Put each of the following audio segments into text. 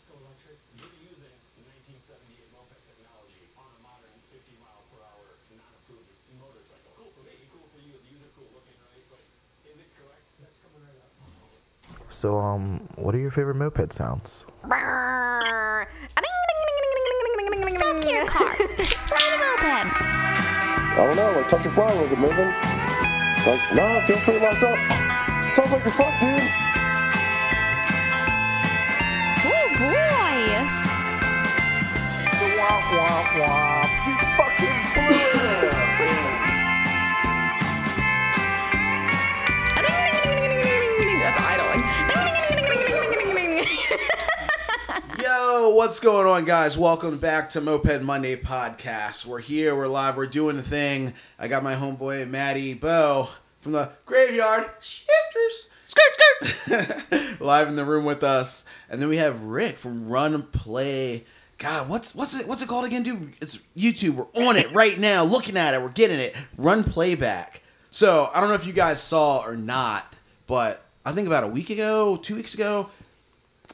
Switch electric. You're using 1978 moped technology on a modern 50 mile per hour non-approved motorcycle. Cool for me, cool for you as a user, cool looking, right? But is it correct? That's coming right up. So, um, what are your favorite moped sounds? Back to your car. Ride a moped. I don't know, like touch a flower, was it moving? Like, nah, it feels pretty locked up. Sounds like you're fucked, dude. Womp womp. You fucking blew it. That's idling. Yo, what's going on, guys? Welcome back to Moped Monday podcast. We're here, we're live, we're doing the thing. I got my homeboy Maddie Bo from the graveyard shifters. Skirt, skirt. live in the room with us, and then we have Rick from Run Play. God, what's what's it what's it called again, dude? It's YouTube. We're on it right now, looking at it. We're getting it. Run Playback. So I don't know if you guys saw or not, but I think about a week ago, two weeks ago,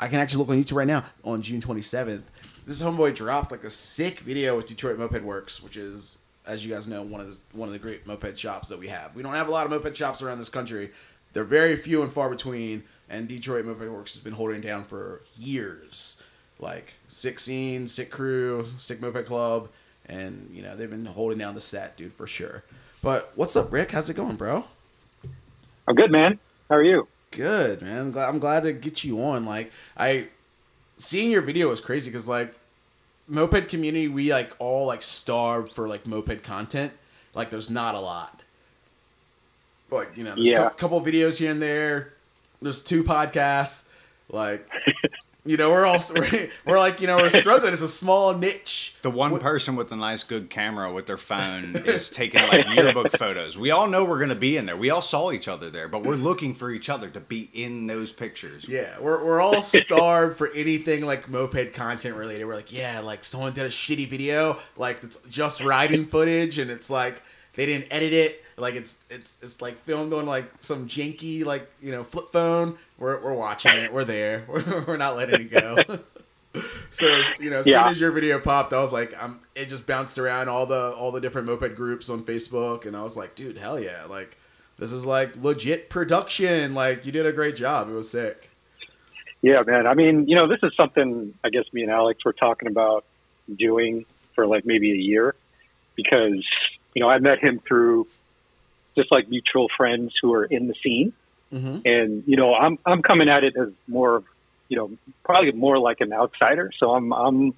I can actually look on YouTube right now on June 27th. This homeboy dropped like a sick video with Detroit Moped Works, which is, as you guys know, one of the one of the great moped shops that we have. We don't have a lot of moped shops around this country. They're very few and far between, and Detroit Moped Works has been holding down for years. Like sick scene, sick crew, sick moped club, and you know they've been holding down the set, dude, for sure. But what's up, Rick? How's it going, bro? I'm good, man. How are you? Good, man. I'm glad, I'm glad to get you on. Like, I seeing your video was crazy because like moped community, we like all like starved for like moped content. Like, there's not a lot. Like, you know, there's a Yeah. cou- couple videos here and there. There's two podcasts. Like, you know, we're all we're, we're like you know we're struggling. It's a small niche. The one person with a nice, good camera with their phone is taking like yearbook photos. We all know we're going to be in there. We all saw each other there, but we're looking for each other to be in those pictures. Yeah, we're, we're all starved for anything like moped content related. We're like, yeah, like someone did a shitty video, like it's just riding footage, and it's like they didn't edit it, like it's it's it's like filmed on like some janky like you know flip phone. We're we're watching it. We're there. We're, we're not letting it go. so as- you know, as Yeah. soon as your video popped, I was like, I'm. It just bounced around all the all the different moped groups on Facebook, and I was like, dude, hell yeah, like. This is like legit production. Like you did a great job. It was sick. Yeah, man. I mean, you know, this is something I guess me and Alex were talking about doing for like maybe a year because, you know, I met him through just like mutual friends who are in the scene. Mm-hmm. And, you know, I'm, I'm coming at it as more of, you know, probably more like an outsider. So I'm, I'm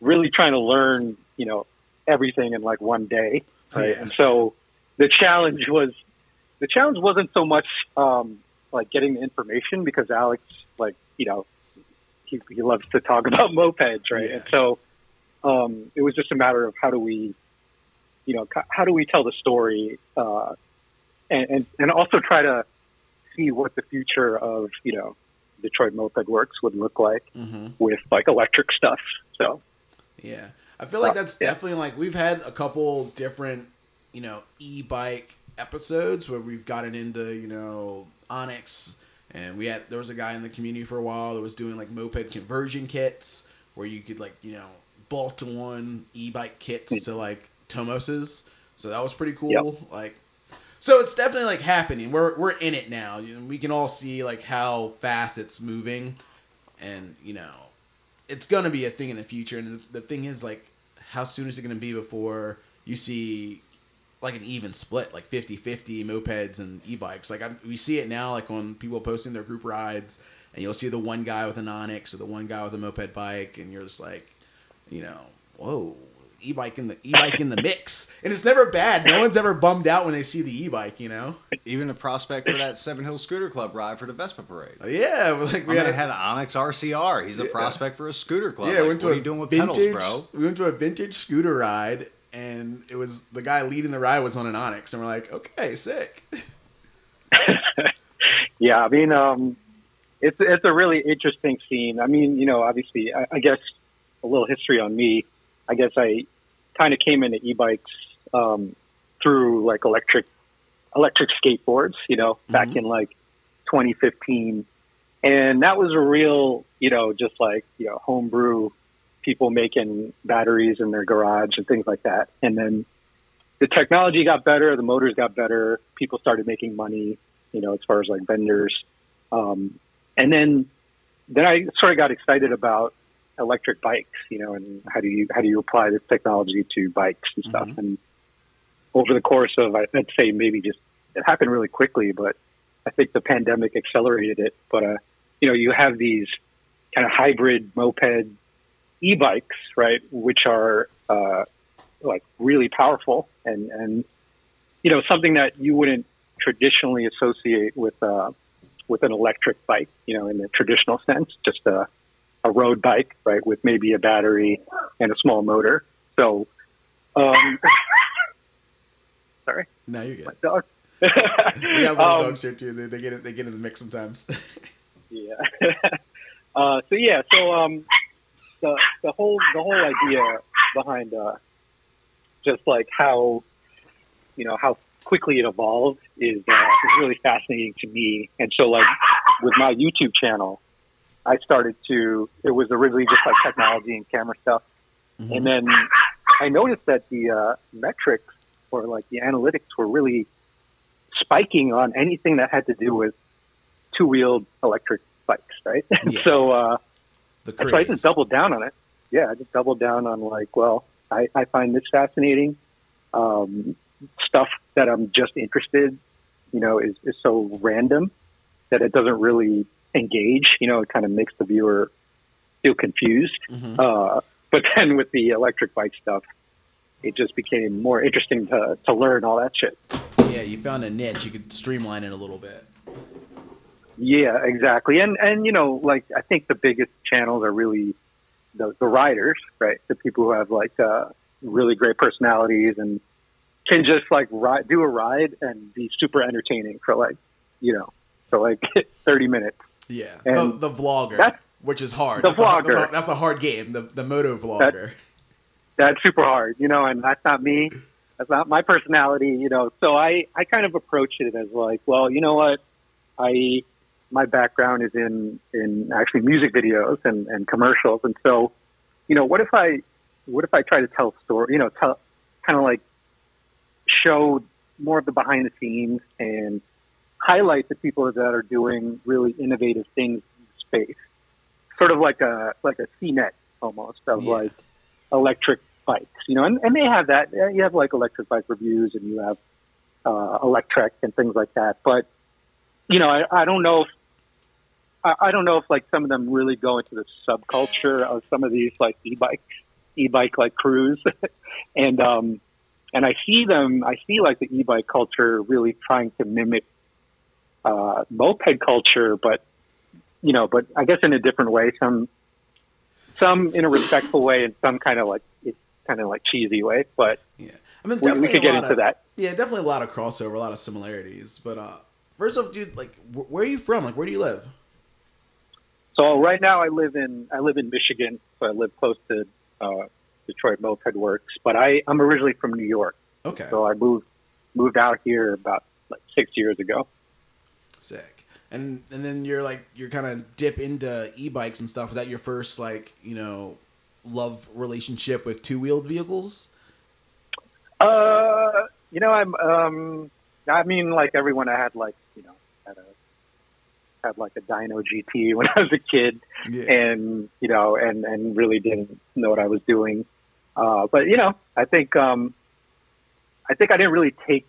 really trying to learn, you know, everything in like one day. Right. Yeah. And so the challenge was, the challenge wasn't so much, um, like getting the information because Alex, like, you know, he, he loves to talk about mopeds, right? Yeah. And so, um, it was just a matter of how do we, you know, how do we tell the story, uh, and, and, and also try to see what the future of, you know, Detroit Moped Works would look like Mm-hmm. with like electric stuff. So, Yeah, I feel like that's Yeah. definitely like we've had a couple different, you know, e-bike episodes where we've gotten into you know Onyx, and we had there was a guy in the community for a while that was doing like moped conversion kits where you could like you know bolt on e-bike kits to like Tomoses. So that was pretty cool. Yep. Like so it's definitely like happening. We're we're in it now. We can all see like how fast it's moving, and you know, it's gonna be a thing in the future. And the, thing is, like, how soon is it gonna be before you see like an even split, like 50-50 mopeds and e-bikes? Like I'm, we see it now, like on people posting their group rides, and you'll see the one guy with an Onyx or the one guy with a moped bike, and you're just like, you know, whoa. E-bike in the e-bike in the mix, and it's never bad. No one's ever bummed out when they see the e-bike, you know. Even the prospect for that Seven Hill Scooter Club ride for the Vespa Parade. Yeah, but, like I we mean, had, it had an Onyx RCR. He's a Yeah. prospect for a scooter club. yeah, Like, went to what a are you doing with vintage, pedals, bro? We went to a vintage scooter ride, and it was the guy leading the ride was on an Onyx, and we're like, okay, sick. yeah, I mean, um, it's, it's a really interesting scene. I mean, you know, obviously, I, I guess a little history on me. I guess I kind of came into e-bikes, um, through like electric, electric skateboards, you know, back Mhm. in like 2015. and that was a real, you know, just like you know, homebrew people making batteries in their garage and things like that. And then the technology got better, the motors got better, people started making money, you know, as far as like vendors. Um, and then then I sort of got excited about electric bikes, you know, and how do you how do you apply this technology to bikes and stuff. And over the course of I'd say maybe just it happened really quickly, but I think the pandemic accelerated it. But uh, you know, you have these kind of hybrid moped e-bikes, right, which are uh, like really powerful and and you know something that you wouldn't traditionally associate with uh, with an electric bike, you know, in the traditional sense, just a a road bike, right, with maybe a battery and a small motor. So, um, sorry, No, you're good. dog. We got little Um, dogs here too. They, they get. They get in the mix sometimes. Yeah. uh, so yeah, so um, the the whole the whole idea behind uh, just like how you know how quickly it evolved is uh, is really fascinating to me. And so like with my YouTube channel, I started to. It was originally just like technology and camera stuff, and then I noticed that the uh, metrics or like the analytics were really spiking on anything that had to do with two-wheeled electric bikes, right? Yeah. so, uh, the so I just doubled down on it. Yeah, I just doubled down on like, well, I, I find this fascinating. Um, stuff that I'm just interested, you know, is, is so random that it doesn't really engage. You know, it kind of makes the viewer feel confused. Mhm. Uh, but then with the electric bike stuff, it just became more interesting to, to learn all that shit. Yeah, you found a niche. You could streamline it a little bit. Yeah, exactly. And and you know, like I think the biggest channels are really the the riders, right? The people who have like uh, really great personalities and can just like ride, do a ride and be super entertaining for like you know for like thirty minutes. Yeah, And the, the vlogger, which is hard. the that's vlogger. a, that's a hard game. The the moto vlogger. That's super hard, you know, and that's not me. That's not my personality, you know. So I I kind of approach it as like, well, you know what, I my background is in in actually music videos and and commercials, and so you know, what if I what if I try to tell story, you know, tell kind of like show more of the behind the scenes and highlight the people that are doing really innovative things in space, sort of like a like a CNET almost of Yeah. like electric bikes, you know, and, and they have that. You have like electric bike reviews and you have uh, Electrek and things like that. But you know, I, I don't know if I, I don't know if like some of them really go into the subculture of some of these like e-bikes, e-bike like crews, and um, and I see them. I see like the e-bike culture really trying to mimic uh, moped culture, but you know, but I guess in a different way. Some some in a respectful way, and some kind of like kind of like cheesy way. But Yeah, I mean, we, we could get into of, that. Yeah, definitely a lot of crossover, a lot of similarities. But uh, first off, dude, like, wh- where are you from? Like, where do you live? So right now I live in I live in Michigan, so I live close to uh, Detroit Moped Works. But I I'm originally from New York, Okay, so I moved moved out here about like six years ago. Sick. And and then you're like you're kind of dip into e-bikes and stuff. Is that your first like you know love relationship with two wheeled vehicles? Uh, you know, I'm um, I mean, like everyone, I had like you know had a had like a Dyno GT when I was a kid, Yeah, and you know, and and really didn't know what I was doing. Uh, but you know, I think um, I think I didn't really take.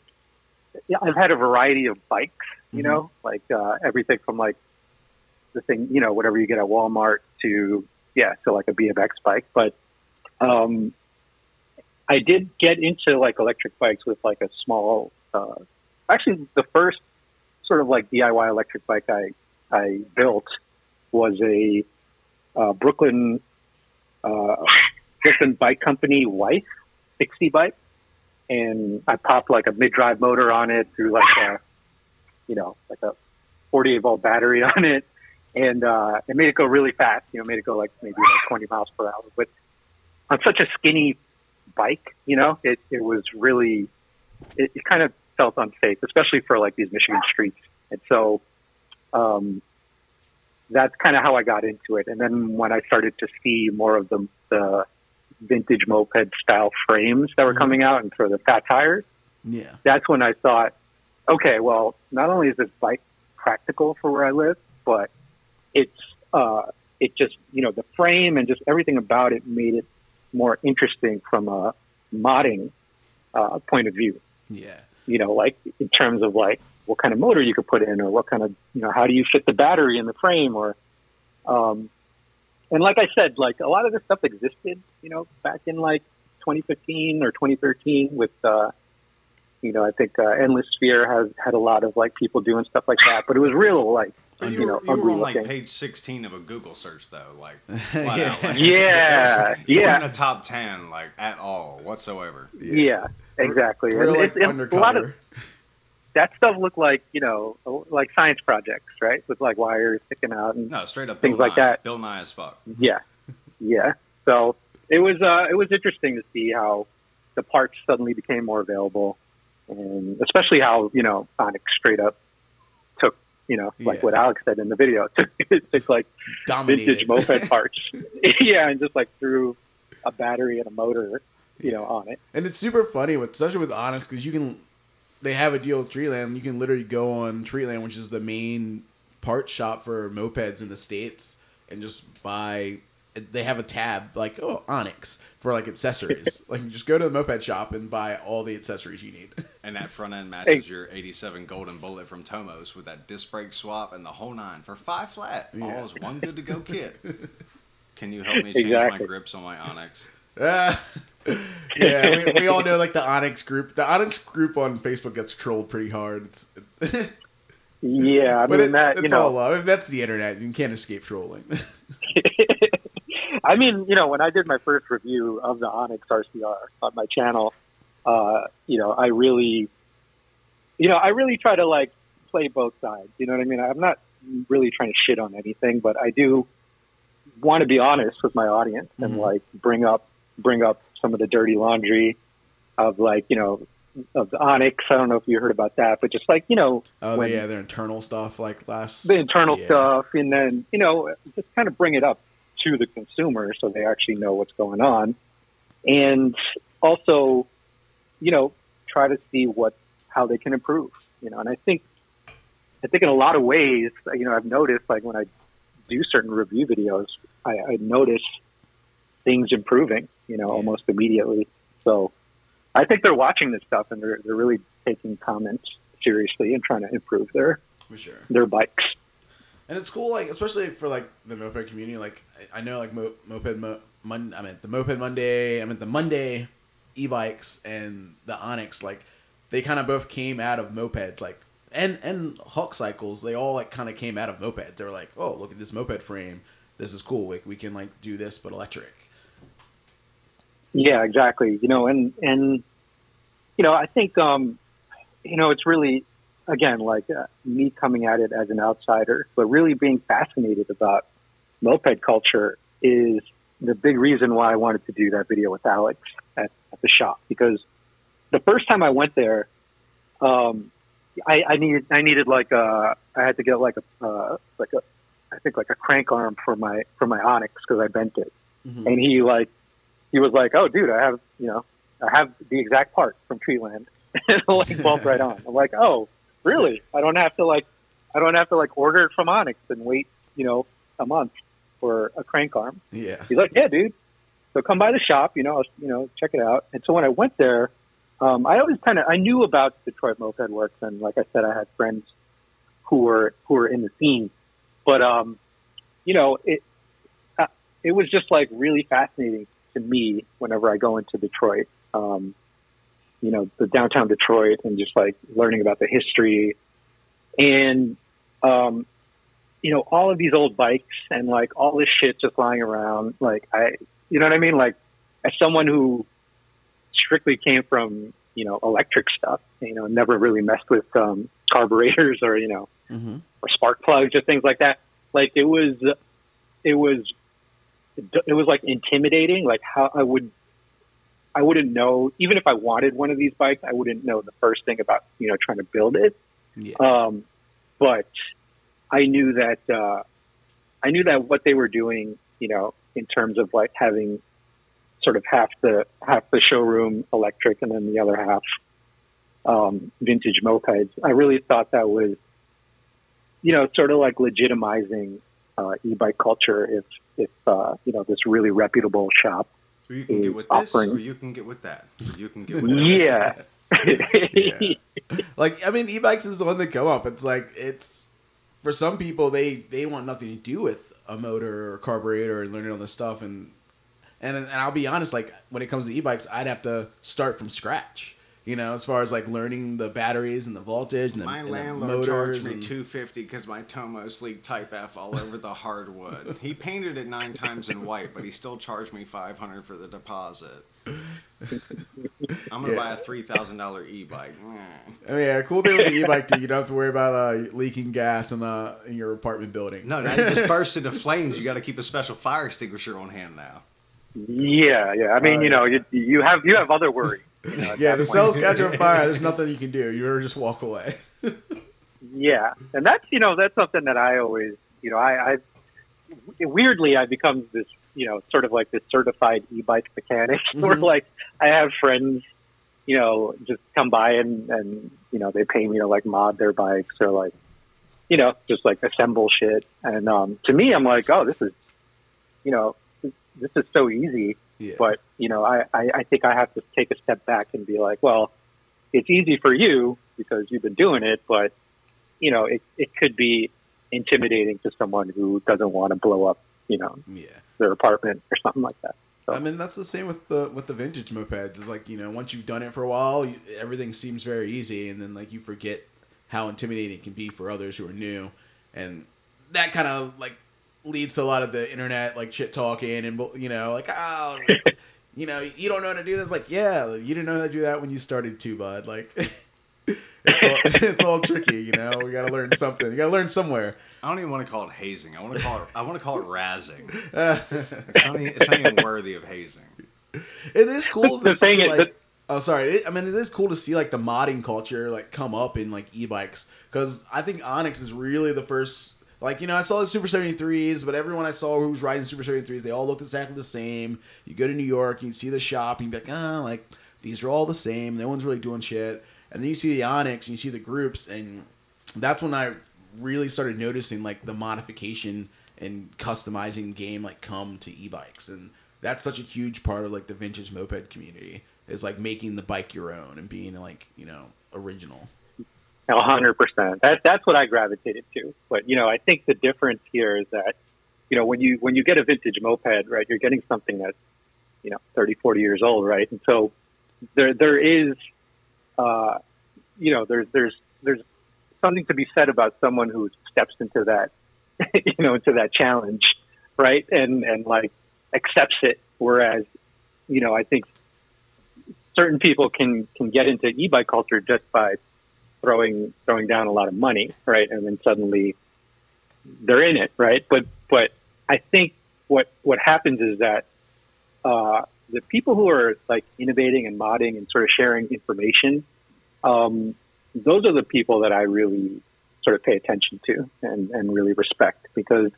I've had a variety of bikes, you Mhm. know, like uh, everything from like the thing, you know, whatever you get at Walmart to yeah, to like a BMX bike. But um, I did get into like electric bikes with like a small. Uh, actually, the first sort of like DIY electric bike I I built was a uh, Brooklyn uh, Brooklyn Bike Company Wife 60 bike, and I popped like a mid drive motor on it through like a you know like a 48 volt battery on it, and uh, it made it go really fast. You know, made it go like maybe like 20 miles per hour. But on such a skinny bike, you know, it it was really it, it kind of felt unsafe, especially for like these Michigan streets. And so, um, that's kind of how I got into it. And then when I started to see more of the, the vintage moped style frames that were Mhm. coming out and for the fat tires, Yeah. that's when I thought, okay, well, not only is this bike practical for where I live, but it's uh, it just you know the frame and just everything about it made it more interesting from a modding uh, point of view. Yeah. You know, like in terms of like what kind of motor you could put in, or what kind of you know how do you fit the battery in the frame, or um, and like I said, like a lot of this stuff existed, you know, back in like 2015 or 2013 with. Uh, you know, I think uh, Endless Sphere has had a lot of like people doing stuff like that, but it was real like But you you, know were, you were ugly on like looking. page 16 of a Google search though, like Yeah. out. Like, Yeah, you yeah. weren't a top 10 like at all whatsoever. Yeah, exactly. Real, And like, it's- it's a lot of that stuff looked like you know like science projects, right? With like wires sticking out and No, straight up Things Bill like Nye. that. Bill Nye as fuck. yeah, yeah. So it was uh, it was interesting to see how the parts suddenly became more available, and especially how you know Onyx straight up took you know like Yeah. what Alex said in the video took, took like vintage Dominated. moped parts, yeah, and just like threw a battery and a motor, you know, on it. And it's super funny with especially with Onyx because you can they have a deal with Treatland. You can literally go on Treatland, which is the main part shop for mopeds in the states, and just buy. They have a tab like oh Onyx for like accessories. like you just go to the moped shop and buy all the accessories you need. And that front end matches Hey. your 87 Golden Bullet from Tomos with that disc brake swap and the whole nine for five flat. Yeah. All is one good to go kit. Can you help me change my grips on my Onyx? Ah. yeah, we, we all know like the Onyx group. The Onyx group on Facebook gets trolled pretty hard. It's, Yeah, I but mean it's, that it's know. all love. If that's the internet. You can't escape trolling. I mean, you know, when I did my first review of the Onyx RCR on my channel, uh, you know, I really, you know, I really try to like play both sides. You know what I mean? I'm not really trying to shit on anything, but I do want to be honest with my audience and Mhm. like bring up bring up some of the dirty laundry of like you know of the Onyx. I don't know if you heard about that, but just like you know Oh when- yeah, their internal stuff like last the internal yeah. stuff, and then you know just kind of bring it up to the consumer so they actually know what's going on, and also, you know, try to see what how they can improve. You know, and I think I think in a lot of ways, you know, I've noticed like when I do certain review videos, I, I notice things improving. You know, almost immediately. So. I think they're watching this stuff and they're, they're really taking comments seriously and trying to improve their, for sure. their bikes. And it's cool, like especially for like the moped community. Like I know, like mo- moped mo- mon- I mean the moped Monday. I mean the Monday e-bikes and the Onyx. Like they kind of both came out of mopeds. Like and and Hawk cycles. They all like kind of came out of mopeds. They were like, oh look at this moped frame. This is cool. Like we can like do this but electric. Yeah, exactly. You know, and and you know, I think um, you know, it's really again like uh, me coming at it as an outsider, but really being fascinated about moped culture is the big reason why I wanted to do that video with Alex at, at the shop because the first time I went there, um, I, I needed I needed like a I had to get like a uh, like a I think like a crank arm for my for my Onyx because I bent it, Mhm. and he like he was like, "Oh, dude, I have you know I have the exact part from Treatland," and light bulb right on. I'm like, "Oh, really? I don't have to like I don't have to like order it from Onyx and wait you know a month for a crank arm." Yeah. He's like, "Yeah, dude. So come by the shop, you know, you know, check it out." And so when I went there, um, I always kind of I knew about Detroit Moped Works, and like I said, I had friends who were who were in the scene, but um, you know, it uh, it was just like really fascinating to me whenever I go into Detroit. Um, you know, the downtown Detroit, and just like learning about the history, and um, you know, all of these old bikes and like all this shit just lying around. Like I, you know what I mean? Like as someone who strictly came from, you know, electric stuff, you know, never really messed with, um, carburetors or, you know, Mm-hmm. or spark plugs or things like that. Like it was, it was, it was like intimidating. Like how I would, I wouldn't know, even if I wanted one of these bikes, I wouldn't know the first thing about, you know, trying to build it. Yeah. Um, but I knew that, uh, I knew that what they were doing, you know, in terms of like having sort of half the half the showroom electric and then the other half um, vintage mopeds. I really thought that was, you know, sort of like legitimizing uh, e-bike culture. If if uh, you know this really reputable shop, Or you can get with this, offering- or you can get with that. You can get with yeah. Yeah. like I mean, e-bikes is the one that come up. It's like it's for some people they they want nothing to do with a motor or carburetor and learning all this stuff. And and and I'll be honest, like when it comes to e-bikes, I'd have to start from scratch. You know, as far as like learning the batteries and the voltage and the, My and the landlord motors charged me and- two fifty because my Tomos leaked Type F all over the hardwood. he painted it nine times in white, but he still charged me five hundred for the deposit. I'm gonna Yeah. buy a three thousand dollar e-bike. I mean, yeah, cool thing with the e-bike too, you don't have to worry about uh, leaking gas in the in your apartment building. No, now you just burst into flames. You got to keep a special fire extinguisher on hand now. Yeah, yeah. I mean, Oh, you know, yeah. you, you have you have other worries. You know, Yeah, the cells catch on fire. There's nothing you can do. You just walk away. Yeah, and that's you know that's something that I always you know I, I weirdly I become this you know sort of like this certified e-bike mechanic where Mhm. like I have friends you know just come by and and you know they pay me to like mod their bikes or like you know just like assemble shit and um to me I'm like oh this is you know this is so easy Yeah. but you know I, I I think I have to take a step back and be like well it's easy for you because you've been doing it but you know, it, it could be intimidating to someone who doesn't want to blow up, you know, yeah. their apartment or something like that. So, I mean, that's the same with the with the vintage mopeds. It's like you know, once you've done it for a while, you, everything seems very easy, and then like you forget how intimidating it can be for others who are new, and that kind of like leads to a lot of the internet like shit talking and you know like oh. You know, you don't know how to do this. Like, yeah, you didn't know how to do that when you started too, bud. Like, it's all it's all tricky. You know, we gotta learn something. You gotta learn somewhere. I don't even want to call it hazing. I want to call it. I want to call it razzing. It's not, even, it's not even worthy of hazing. It is cool to The see thing is like. that- oh, sorry. It, I mean, it is cool to see like the modding culture like come up in like e-bikes because I think Onyx is really the first. Like you know, I saw the Super 73s, but everyone I saw who was riding Super 73s, they all looked exactly the same. You go to New York, you see the shop, and you be like, ah, like these are all the same. No one's really doing shit. And then you see the Onyx, and you see the groups, and that's when I really started noticing like the modification and customizing game like come to e-bikes and that's such a huge part of like the vintage moped community is like making the bike your own and being like you know original hundred percent. That that's what I gravitated to. But you know, I think the difference here is that you know when you when you get a vintage moped, right, you're getting something that's you know 30, 40 years old, right? And so there there is uh, you know there's there's there's something to be said about someone who steps into that you know into that challenge, right? And and like accepts it. Whereas you know I think certain people can can get into e-bike culture just by throwing throwing down a lot of money, right? And then suddenly they're in it, right? But but I think what what happens is that uh, the people who are like innovating and modding and sort of sharing information, um, those are the people that I really sort of pay attention to and, and really respect because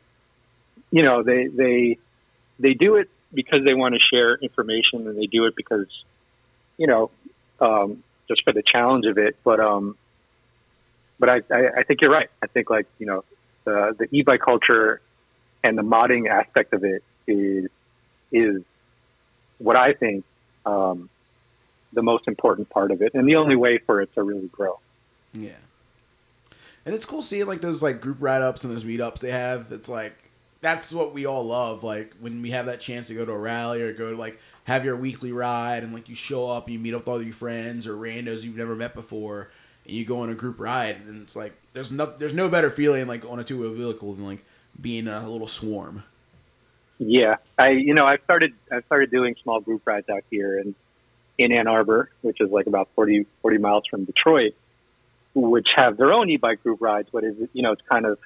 you know they they they do it because they want to share information and they do it because you know um, just for the challenge of it. But um, but I, I, I think you're right. I think like you know the the e-bike culture and the modding aspect of it is is what I think um, the most important part of it, and the only way for it to really grow. yeah and it's cool seeing like those like group ride ups and those meetups they have it's like that's what we all love like when we have that chance to go to a rally or go to like have your weekly ride and like you show up and you meet up with all your friends or randos you've never met before and you go on a group ride and it's like there's no there's no better feeling like on a two wheel vehicle than like being a little swarm. Yeah, I you know I started I started doing small group rides out here in in Ann Arbor, which is like about 40, 40 miles from Detroit, which have their own e-bike group rides, but is you know it's kind of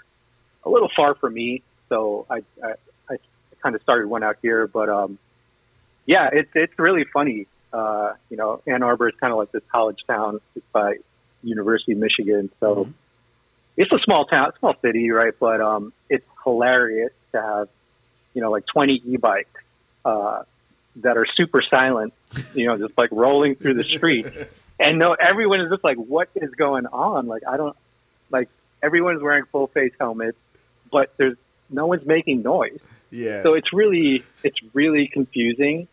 a little far for me, so I I, I kind of started one out here, but um yeah, it's it's really funny. Uh, you know, Ann Arbor is kind of like this college town it's by University of Michigan, so Mhm. it's a small town, small city, right? But um, it's hilarious to have, you know, like 20 e-bikes uh, that are super silent, you know, just like rolling through the street. And no, everyone is just like, what is going on? Like, I don't, like, everyone's wearing full face helmets, but there's no one's making noise. Yeah. So it's really, it's really confusing.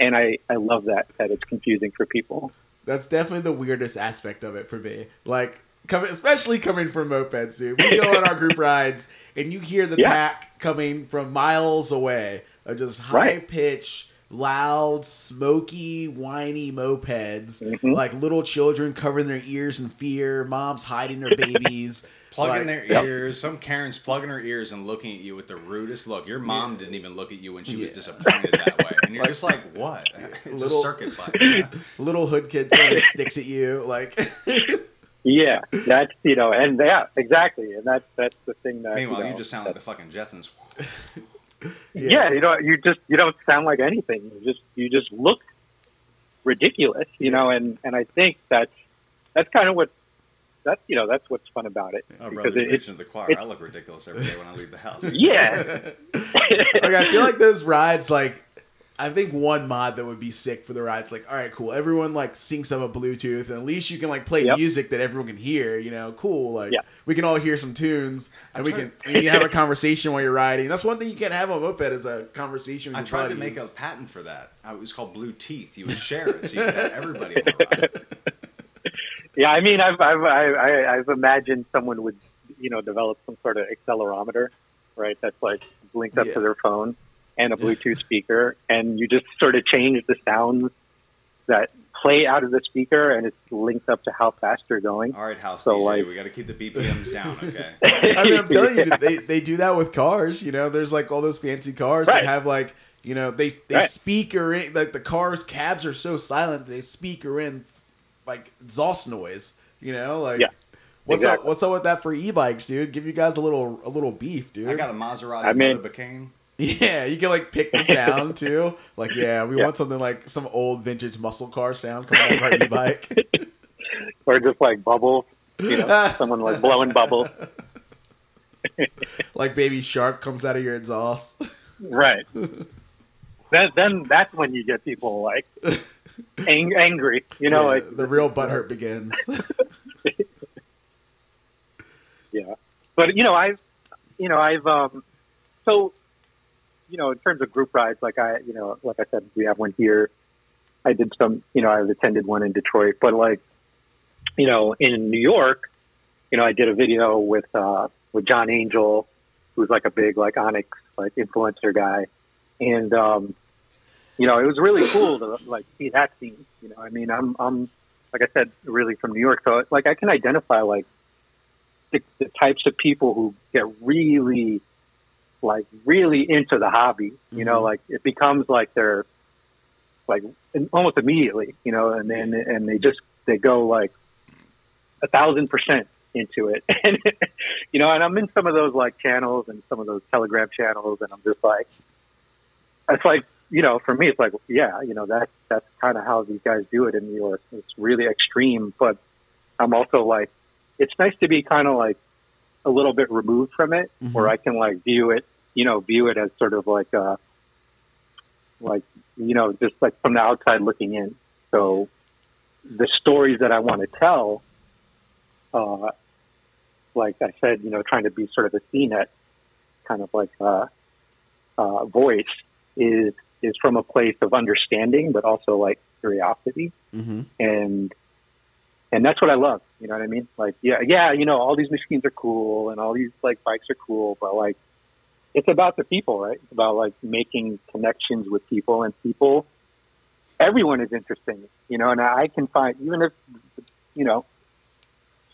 And I, I love that, that it's confusing for people. That's definitely the weirdest aspect of it for me. Like, coming, especially coming from mopeds, dude. We go on our group rides, and you hear the Yeah. pack coming from miles away of just high Right. pitched, loud, smoky, whiny mopeds. Mhm. Like little children covering their ears in fear, moms hiding their babies. Plugging Like- their ears. Some Karen's plugging her ears and looking at you with the rudest look. Your mom didn't even look at you when she was disappointed that way. And you're just like, what? It's Little- a circuit bike. little hood kids throwing sticks at you. Like, Yeah, that's, you know, and yeah, exactly. And that's, that's the thing that, Meanwhile, you, you just sound like the fucking Jetsons. yeah. you know you just you don't sound like anything you just you just look ridiculous you know and and i think that's that's kind of what that's you know that's what's fun about it Oh, because brother, it, preaching it's to the choir. it's- I look ridiculous every day when I leave the house. yeah like I feel like those rides, like I think one mod that would be sick for the rides, like all right, cool, everyone like syncs up a Bluetooth, and at least you can like play Yep. music that everyone can hear. You know, cool. Like Yeah. we can all hear some tunes, and we can you can have a conversation while you're riding. That's one thing you can't have on moped is a conversation. With I your tried to make a patent for that. It was called Blue Teeth. You would share it so you could have everybody on the ride. Yeah i mean i've i've I, I, i've imagined someone would you know develop some sort of accelerometer right that's like linked up Yeah. to their phone and a bluetooth speaker and you just sort of change the sounds that play out of the speaker and it's linked up to how fast you're going All right, house So, DJ, like- we got to keep the BPMs down, okay? I mean, I'm telling you, they, they do that with cars. You know, there's like all those fancy cars Right. that have like, you know, they they Right. speaker in like the cars cabs are so silent they speaker in like exhaust noise. You know, like Yeah, what's up? What's up with that for e-bikes, dude? Give you guys a little a little beef, dude. I got a Maserati I mean- Motobecane. yeah, you can like pick the sound too. Like, yeah, we Yeah. want something like some old vintage muscle car sound coming out of our e-bike. or just like bubbles you know someone like blowing bubbles like Baby Shark comes out of your exhaust. Right. then, then that's when you get people like ang- angry, you know, Yeah, like the real butthurt begins. yeah. But you know, I've, you know, I've, um, so, you know, in terms of group rides, like I, you know, like I said, we have one here. I did some, you know, I've attended one in Detroit, but like, you know, in New York, you know, I did a video with, uh, with John Angel, who's like a big, like Onyx, like influencer guy. And, um, you know, it was really cool to like see that scene. You know, I mean, I'm, I'm, like I said, really from New York. So like I can identify like the, the types of people who get really, like really into the hobby, you know, Mhm. like it becomes like they're like almost immediately, you know, and then, and they just, they go like a thousand percent into it. And, you know, and I'm in some of those like channels and some of those telegram channels and I'm just like, it's like, you know, for me, it's like, yeah, you know, that, that's kind of how these guys do it in New York. It's really extreme, but I'm also like, it's nice to be kind of like a little bit removed from it where I can like view it, you know, view it as sort of like, uh, like, you know, just like from the outside looking in. So the stories that I want to tell, uh, like I said, you know, trying to be sort of a CNET kind of like, uh, uh, voice is, is from a place of understanding, but also like curiosity hmm and and that's what I love. You know what I mean? Like, yeah, yeah, you know, all these machines are cool and all these like bikes are cool, but like, it's about the people, right? It's about like making connections with people and people. Everyone is interesting, you know, and I can find even if you know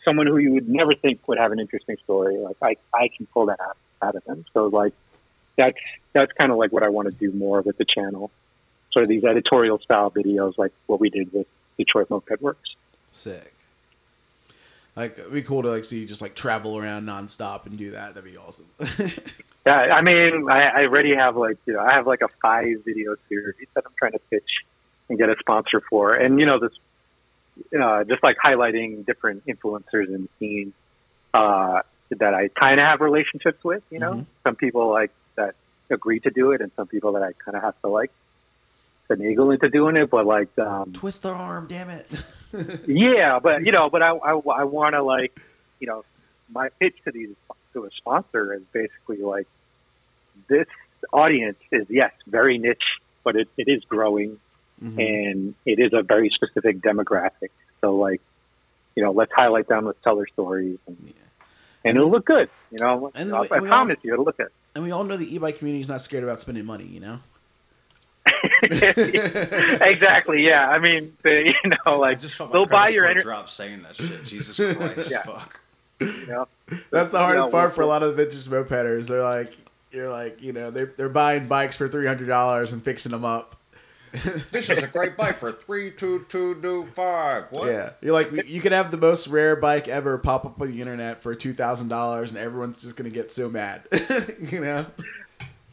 someone who you would never think would have an interesting story, like I I can pull that out, out of them. So like that's that's kind of like what I want to do more with the channel, sort of these editorial style videos, like what we did with Detroit Moped Works. Sick. Like it'd be cool to like see you just like travel around nonstop and do that. That'd be awesome. Yeah, I mean, I, I already have like you know I have like a five video series that I'm trying to pitch and get a sponsor for, and you know this, uh, just like highlighting different influencers in the scene. Uh, that I kind of have relationships with. You know, Mhm. some people like agree to do it, and some people that I kind of have to like finagle into doing it. But like, um, Twist their arm, damn it. yeah, but you know, but I I, I want to like, you know, my pitch to these to a sponsor is basically like this audience is yes very niche, but it, it is growing Mhm. and it is a very specific demographic. So like, you know, let's highlight them, let's tell their stories, and, Yeah. and it'll look good. You know, And I, I and we all- promise you, it'll look good. And we all know the e-bike community is not scared about spending money, you know? exactly. Yeah. I mean, they, you know, I like just they'll buy your score energy. drop saying that shit. Jesus Christ, Yeah. fuck. You know, That's the hardest know, part we'll- for a lot of the vintage mopeders. They're like, you're like, you know, they're, they're buying bikes for $300 and fixing them up. This is a great bike for three two two two five. What? Yeah. You're like, you can have the most rare bike ever pop up on the internet for $2,000 and everyone's just going to get so mad. you know?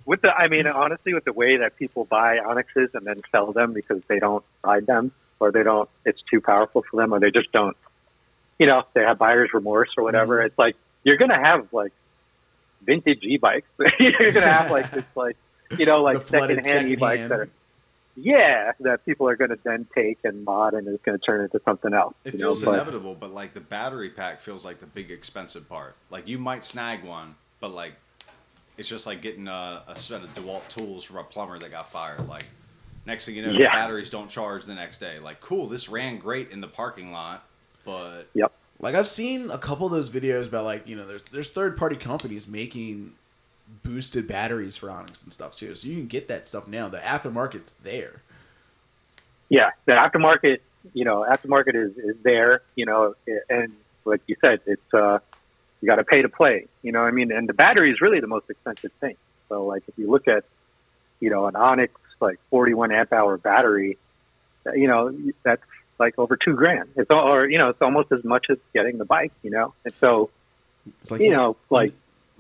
with the, I mean, honestly, with the way that people buy Onyxes and then sell them because they don't ride them or they don't, it's too powerful for them or they just don't, you know, they have buyer's remorse or whatever. Mhm. It's like you're gonna have like vintage e-bikes. you're gonna have like this, like you know, like The flooded secondhand e-bikes that are. Yeah, that people are going to then take and mod, and it's going to turn into something else. It you know, feels but- inevitable, but like the battery pack feels like the big expensive part. Like you might snag one, but like it's just like getting a, a set of DeWalt tools from a plumber that got fired. Like next thing you know, the batteries don't charge the next day. Like cool, this ran great in the parking lot, but Yep. Like I've seen a couple of those videos about like you know there's there's third party companies making boosted batteries for Onyx and stuff too, so you can get that stuff now. The aftermarket's there. yeah, the aftermarket, you know, aftermarket is, is there, you know, and like you said, it's, uh, you got to pay to play, you know, I mean, and the battery is really the most expensive thing. So like, if you look at, you know, an Onyx, like 41 amp hour battery, uh, you know, that's like over two grand. It's all, or, you know, it's almost as much as getting the bike, you know? And so, It's like you know, like,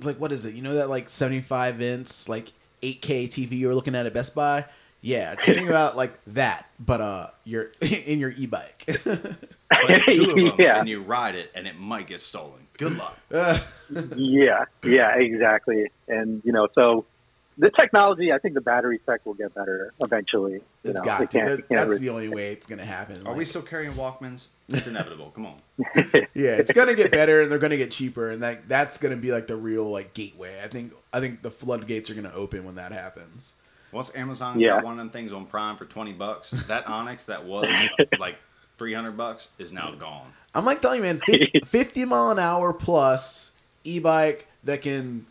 like what is it? You know that like 75 inch like 8K TV you were looking at at Best Buy? Yeah, just think about like that, but uh, you're in your e-bike. but two of them Yeah. and you ride it and it might get stolen. Good luck. Yeah, yeah, exactly. And, you know, so the technology, I think the battery tech will get better eventually. You it's know, got to. That- That's re- the only way it's gonna happen. Are we still carrying Walkmans? It's inevitable. Come on. yeah, it's gonna get better, and they're gonna get cheaper, and that that's gonna be like the real like gateway. I think I think the floodgates are gonna open when that happens. Once Amazon Yeah. got one of them things on Prime for twenty bucks, that Onyx that was like three hundred bucks is now gone. I'm like telling you, man, 50, 50 mile an hour plus e-bike that can,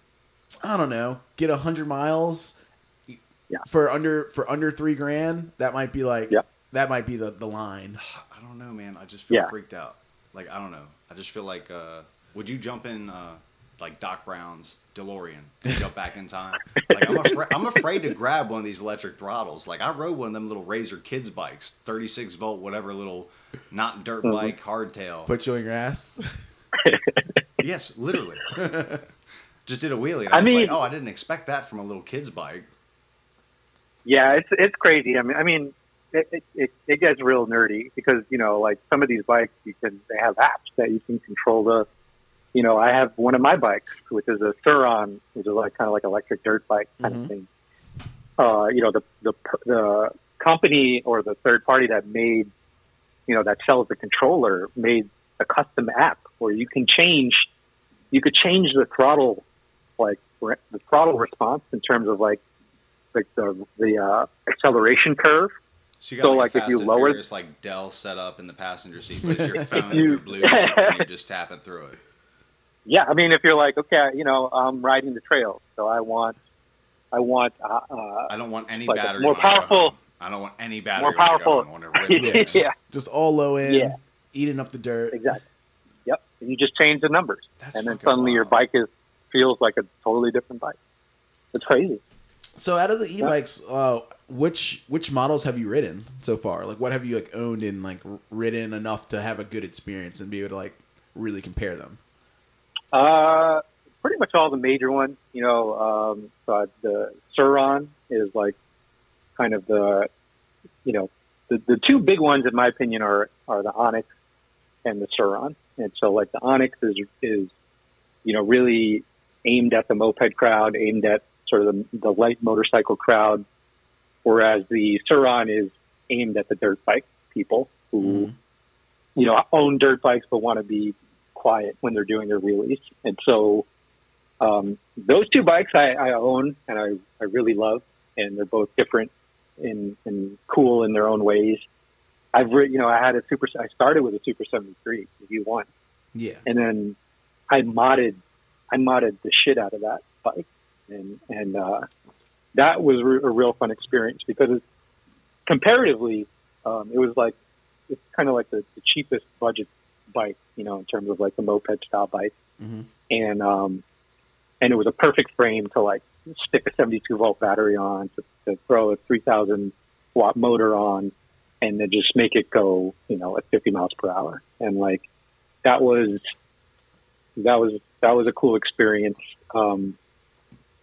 I don't know, get a hundred miles Yeah. for under for under three grand. That might be like, Yep. that might be the the line. I don't know, man. I just feel Yeah. freaked out. Like I don't know. I just feel like uh, would you jump in uh, like Doc Brown's DeLorean and jump back in time? Like I'm afraid I'm afraid to grab one of these electric throttles. Like I rode one of them little Razor kids bikes, 36 volt, whatever little not dirt Mm-hmm. bike hardtail. Put you on your ass. yes, literally. just did a wheelie. And I, I mean- like, oh, I didn't expect that from a little kid's bike. Yeah, it's it's crazy. I mean, I mean, it, it, it, it gets real nerdy because you know, like some of these bikes, you can they have apps that you can control the. You know, I have one of my bikes, which is a Sur-Ron, which is like kind of like electric dirt bike kind Mhm. of thing. Uh, you know, the the the company or the third party that made, you know, that sells the controller made a custom app where you can change, you could change the throttle, like the throttle response in terms of like like the the uh, acceleration curve. So you got So, like, like, a if you and lower- Furious, like Dell set up in the passenger seat, but it's your phone You- through Bluetooth, and you just tap it through it. Yeah, I mean, if you're like, okay, you know, I'm riding the trail, so I want, I want, uh, uh, I don't want any Like battery. more when I go powerful- I don't want any battery. more when I go powerful. home. I want to rip yeah. Just all low end, Yeah. eating up the dirt. exactly. Yep, and you just change the numbers, That's and then fucking suddenly your bike is feels like a totally different bike. It's crazy. So out of the e-bikes, uh, which which models have you ridden so far? Like, what have you like owned and like ridden enough to have a good experience and be able to like really compare them? Uh, pretty much all the major ones. You know, um, so the Sur-Ron is like kind of the, you know, the, the two big ones in my opinion are are the Onyx and the Sur-Ron. And so like the Onyx is is, you know, really aimed at the moped crowd, aimed at sort of the, the light motorcycle crowd, whereas the Sur-Ron is aimed at the dirt bike people who, you know, own dirt bikes but want to be quiet when they're doing their wheelies. And so um, those two bikes I, I own and I, I really love, and they're both different and, and cool in their own ways. I've re- you know I had a super I started with a Super 73 V1 Yeah. and then I modded I modded the shit out of that bike. And and uh, that was re- a real fun experience because it's, comparatively um, it was like it's kind of like the, the cheapest budget bike you know in terms of like the moped style bike. Mhm. and um, and it was a perfect frame to like stick a 72 volt battery on to, to throw a 3000 watt motor on and then just make it go you know at 50 miles per hour. And like that was that was that was a cool experience um,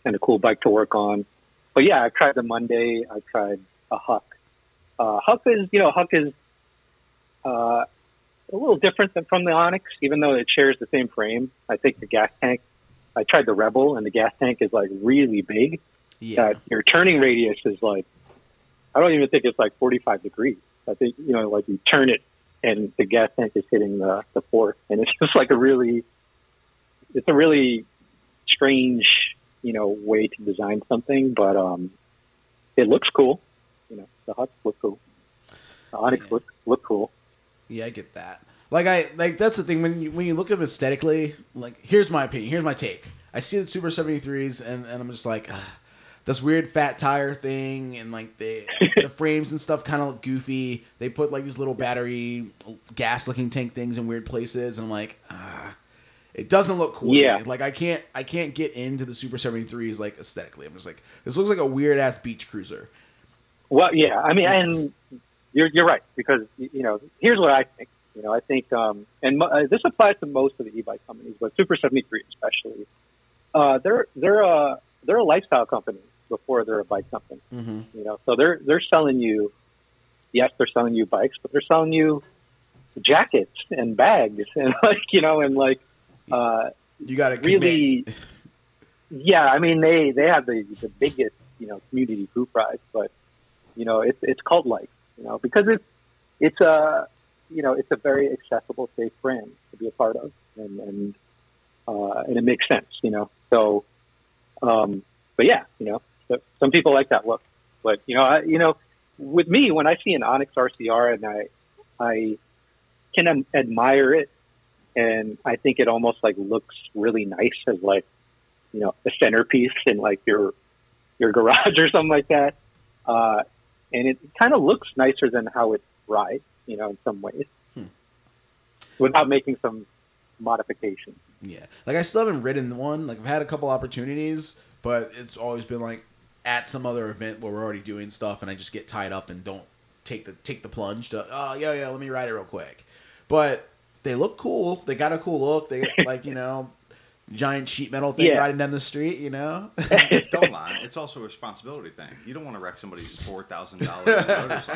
and a cool bike to work on. But yeah, I tried the Monday. I tried a Huck. Uh, Huck is you know Huck is uh, a little different than from the Onyx, even though it shares the same frame. I think the gas tank. I tried the Rebel, and the gas tank is like really big. Yeah. That your turning radius is like I don't even think it's like 45 degrees. I think you know like you turn it and the gas tank is hitting the the fork, and it's just like a really it's a really strange you know way to design something, but um, it looks cool. You know, the Hucks look cool. The Onyx Yeah. look look cool. Yeah, I get that. Like I like that's the thing when you when you look at them aesthetically. Like here's my opinion. Here's my take. I see the Super 73s and, and I'm just like, this weird fat tire thing and like the the frames and stuff kind of look goofy. They put like these little battery gas looking tank things in weird places. And I'm like, ah, it doesn't look cool. Yeah. Like I can't I can't get into the Super 73s like aesthetically. I'm just like this looks like a weird ass beach cruiser. Well, yeah, I mean, and you're you're right because you know here's what I think. You know, I think, um, and uh, this applies to most of the e-bike companies, but Super 73 especially. Uh, they're they're a they're a lifestyle company before they're a bike company. Mm-hmm. You know, so they're they're selling you. Yes, they're selling you bikes, but they're selling you jackets and bags and like you know and like uh, You got to really. Yeah, I mean they they have the the biggest you know community poop prize, but you know it's it's cult like you know because it's it's a you know it's a very accessible safe brand to be a part of and and uh, and it makes sense you know so um, but yeah you know so some people like that look but you know I, you know with me when I see an Onyx RCR and I I can admire it and I think it almost like looks really nice as like you know a centerpiece in like your your garage or something like that. Uh, and it kind of looks nicer than how it rides, you know, in some ways, without making some modifications. Yeah, like I still haven't ridden one. Like I've had a couple opportunities, but it's always been like at some other event where we're already doing stuff, and I just get tied up and don't take the take the plunge to oh yeah yeah let me ride it real quick. But they look cool. They got a cool look. They like you know giant sheet metal thing Yeah. riding down the street. You know. Don't lie. It's also a responsibility thing. You don't want to wreck somebody's four thousand dollars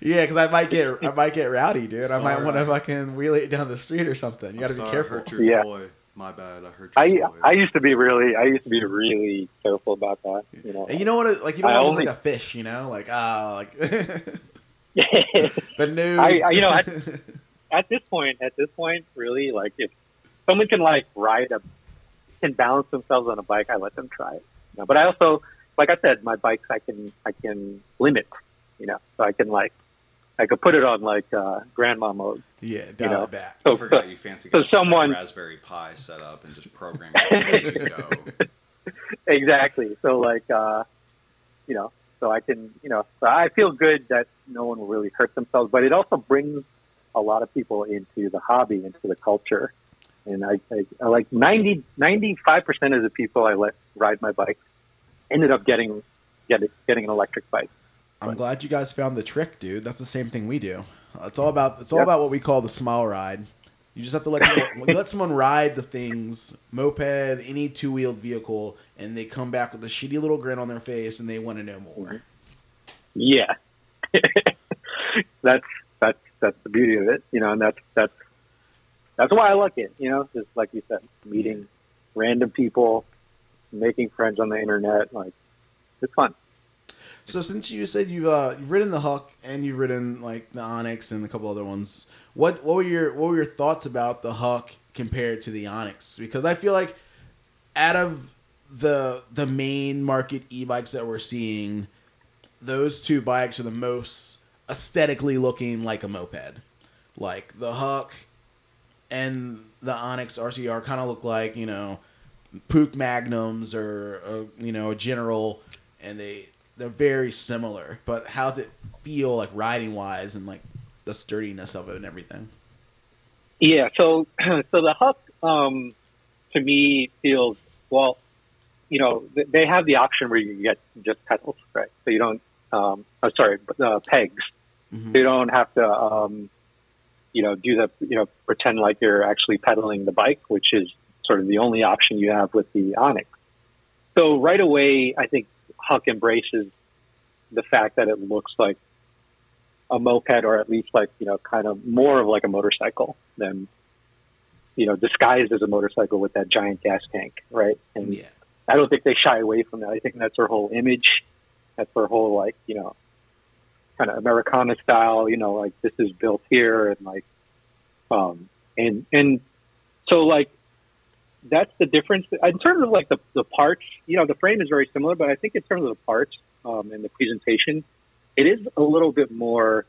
yeah, because I might get I might get rowdy, dude. I might want to fucking wheel it down the street or something. You got to be careful. I hurt your Yeah. toy. My bad. I hurt your I toy. I used to be really I used to be really careful about that. You know, And you know what? it- Like you don't I want to only- look like a fish. You know, like ah, like the new. I- I- you know, I- at this point, at this point, really, like if someone can like ride a, can balance themselves on a bike, I let them try it. You know, but I also, like I said, my bikes I can I can limit. You know, so I can like I could put it on like uh, grandma mode. yeah, dial know. it back. I So, forgot you fancy so someone- Raspberry Pi set up and just program it as you go. exactly. So like, uh, you know, so I can, you know, so I feel good that no one will really hurt themselves, but it also brings a lot of people into the hobby, into the culture. And I, I, I like 90, 95% of the people I let ride my bike ended up getting, getting, getting an electric bike. I'm glad you guys found the trick, dude. That's the same thing we do. It's all about it's all Yep. about what we call the smile ride. You just have to let people, you let someone ride the things, moped, any two wheeled vehicle, and they come back with a shitty little grin on their face, and they want to know more. Yeah. that's, that's, the beauty of it, you know, and that's, that's, that's why I like it. You know, just like you said, meeting random people, making friends on the internet. Like, it's fun. So since you said you've uh, you've ridden the Huck and you've ridden like the Onyx and a couple other ones, what what were your what were your thoughts about the Huck compared to the Onyx? Because I feel like out of the the main market e-bikes that we're seeing, those two bikes are the most aesthetically looking like a moped. Like the Huck and the Onyx RCR kind of look like you know Puch Magnums or uh, you know a General, and they they're very similar. But how's it feel like riding wise and like the sturdiness of it and everything? Yeah, so so the Huck um, to me feels well. You know, they have the option where you can get just pedals, right? So you don't. Um, oh, sorry, uh, pegs. Mhm. So you don't have to, um, you know, do the you know pretend like you're actually pedaling the bike, which is sort of the only option you have with the Onyx. So right away, I think Huck embraces the fact that it looks like a moped, or at least like you know, kind of more of like a motorcycle than you know, disguised as a motorcycle with that giant gas tank, right? And Yeah. I don't think they shy away from that. I think that's their whole image. That's their whole like you know, kind of Americana style. You know, like this is built here, and like, um, and and so like that's the difference in terms of like the the parts. You know, the frame is very similar, but I think in terms of the parts um, and the presentation, it is a little bit more.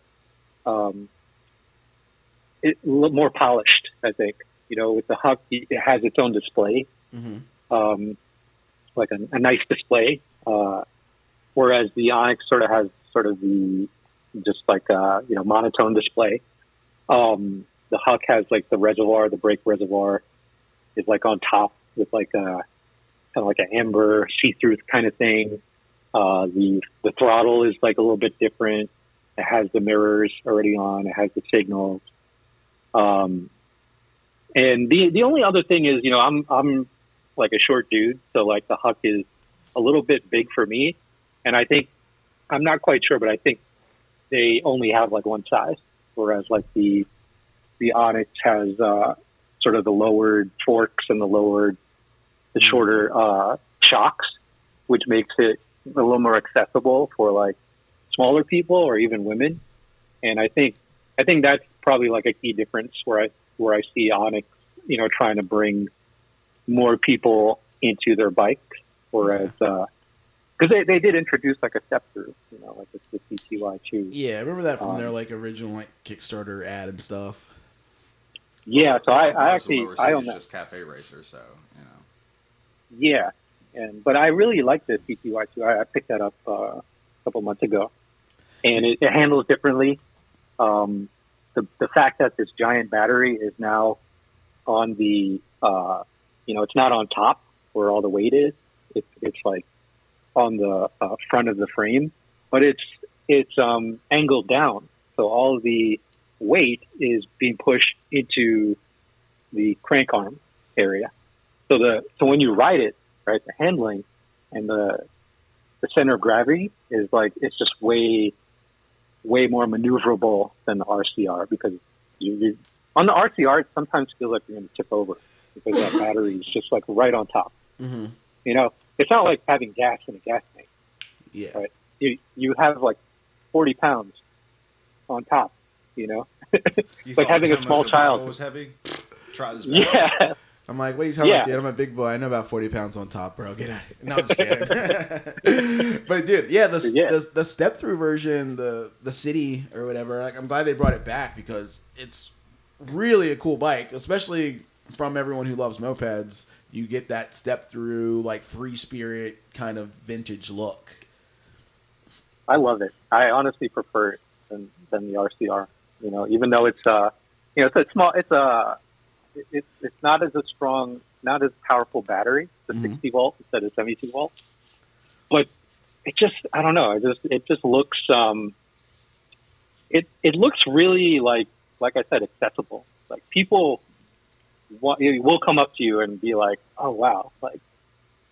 Um, it, more polished, I think. You know, with the Huck, it has its own display, hmm um, like a, a nice display. Uh, whereas the Onyx sort of has sort of the just like uh, you know monotone display. Um, the Huck has like the reservoir, the brake reservoir is like on top with like a kind of like an amber see-through kind of thing. Uh, the the throttle is like a little bit different. It has the mirrors already on. It has the signals. Um, and the the only other thing is, you know, I'm I'm like a short dude, so like the Huck is a little bit big for me, and I think I'm not quite sure, but I think they only have like one size, whereas like the the Onyx has uh, sort of the lowered forks and the lowered the shorter uh, shocks, which makes it a little more accessible for like smaller people or even women. And I think I think that's probably like a key difference where I where I see Onyx, you know, trying to bring more people into their bikes, whereas because they, they did introduce like a step through, you know, like the, the CTY two. Yeah, I remember that from Um, their like original like Kickstarter ad and stuff. Yeah, so I, I Most actually I own is that. just cafe racer, so you know. Yeah, and but I really like the CTY two. I, I picked that up uh, a couple months ago, and it, it handles differently. Um, the the fact that this giant battery is now on the, uh, you know, it's not on top where all the weight is. It's it's like on the uh, front of the frame, but it's it's um, angled down, so all the weight is being pushed into the crank arm area. So the so when you ride it, right, the handling and the the center of gravity is like it's just way way more maneuverable than the RCR because you, you on the RCR it sometimes feels like you're going to tip over because that battery is just like right on top. hmm You know, it's not like having gas in a gas tank. Yeah. Right. You you have like forty pounds on top. You know. You like having a small child. was heavy. Try this. battery. Yeah. I'm like, what are you talking Yeah. about, dude? I'm a big boy. I know about 40 pounds on top, bro. Get out. of here. No, I'm just kidding. but dude, yeah, the, Yeah. the the step through version, the the city or whatever. Like, I'm glad they brought it back because it's really a cool bike, especially from everyone who loves mopeds. You get that step through, like free spirit kind of vintage look. I love it. I honestly prefer it than, than the RCR. You know, even though it's uh, you know, it's a small, it's a, it's it's not as a strong, not as powerful battery, the Mhm. 60 volt instead of 72 volt. But it just, I don't know, it just it just looks, um, it it looks really like like I said, accessible. Like people will come up to you and be like, oh wow, like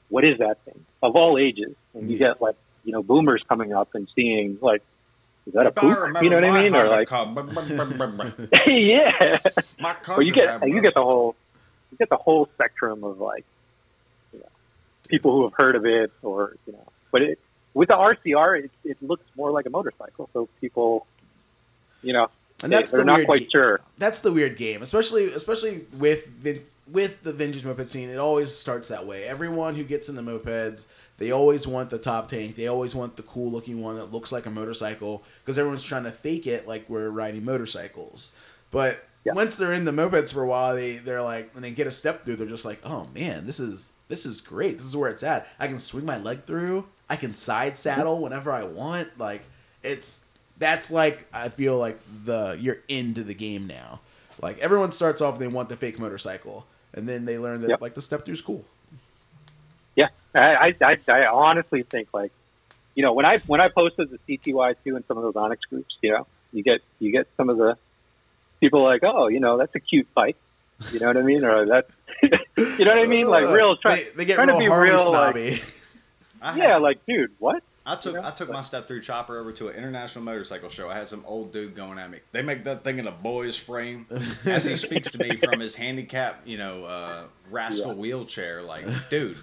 what is that thing of all ages? And you Yeah. get like you know boomers coming up and seeing like is that a Puch? You know what I mean? Or like, yeah. My car Well, you get you get the whole you get the whole spectrum of like, you know, people who have heard of it or you know, but it with the RCR, it, it looks more like a motorcycle, so people, you know, And they, that's they're the not weird quite ga- sure. That's the weird game, especially especially with vin- with the vintage moped scene. It always starts that way. Everyone who gets in the mopeds, they always want the top tank. They always want the cool looking one that looks like a motorcycle because everyone's trying to fake it like we're riding motorcycles. But Yeah. once they're in the mopeds for a while, they they're like when they get a step through, they're just like, oh man, this is this is great. This is where it's at. I can swing my leg through. I can side saddle whenever I want. Like it's that's like I feel like the you're into the game now. Like everyone starts off they want the fake motorcycle, and then they learn that Yep. like the step through's cool. Yeah, I, I, I, honestly think like, you know, when I when I posted the CTY two in some of those Onyx groups, you know, you get you get some of the people like, oh, you know, that's a cute bike. You know what I mean? Or that's, you know what I mean? Like real, try, they, they get trying real to be Harley real, like, snobby. Had- yeah, like, dude, what? I took You know? I took my step through chopper over to an international motorcycle show. I had some old dude going at me. They make that thing in a boy's frame. As he speaks to me from his handicap, you know, uh, rascal Yeah. wheelchair, like, dude,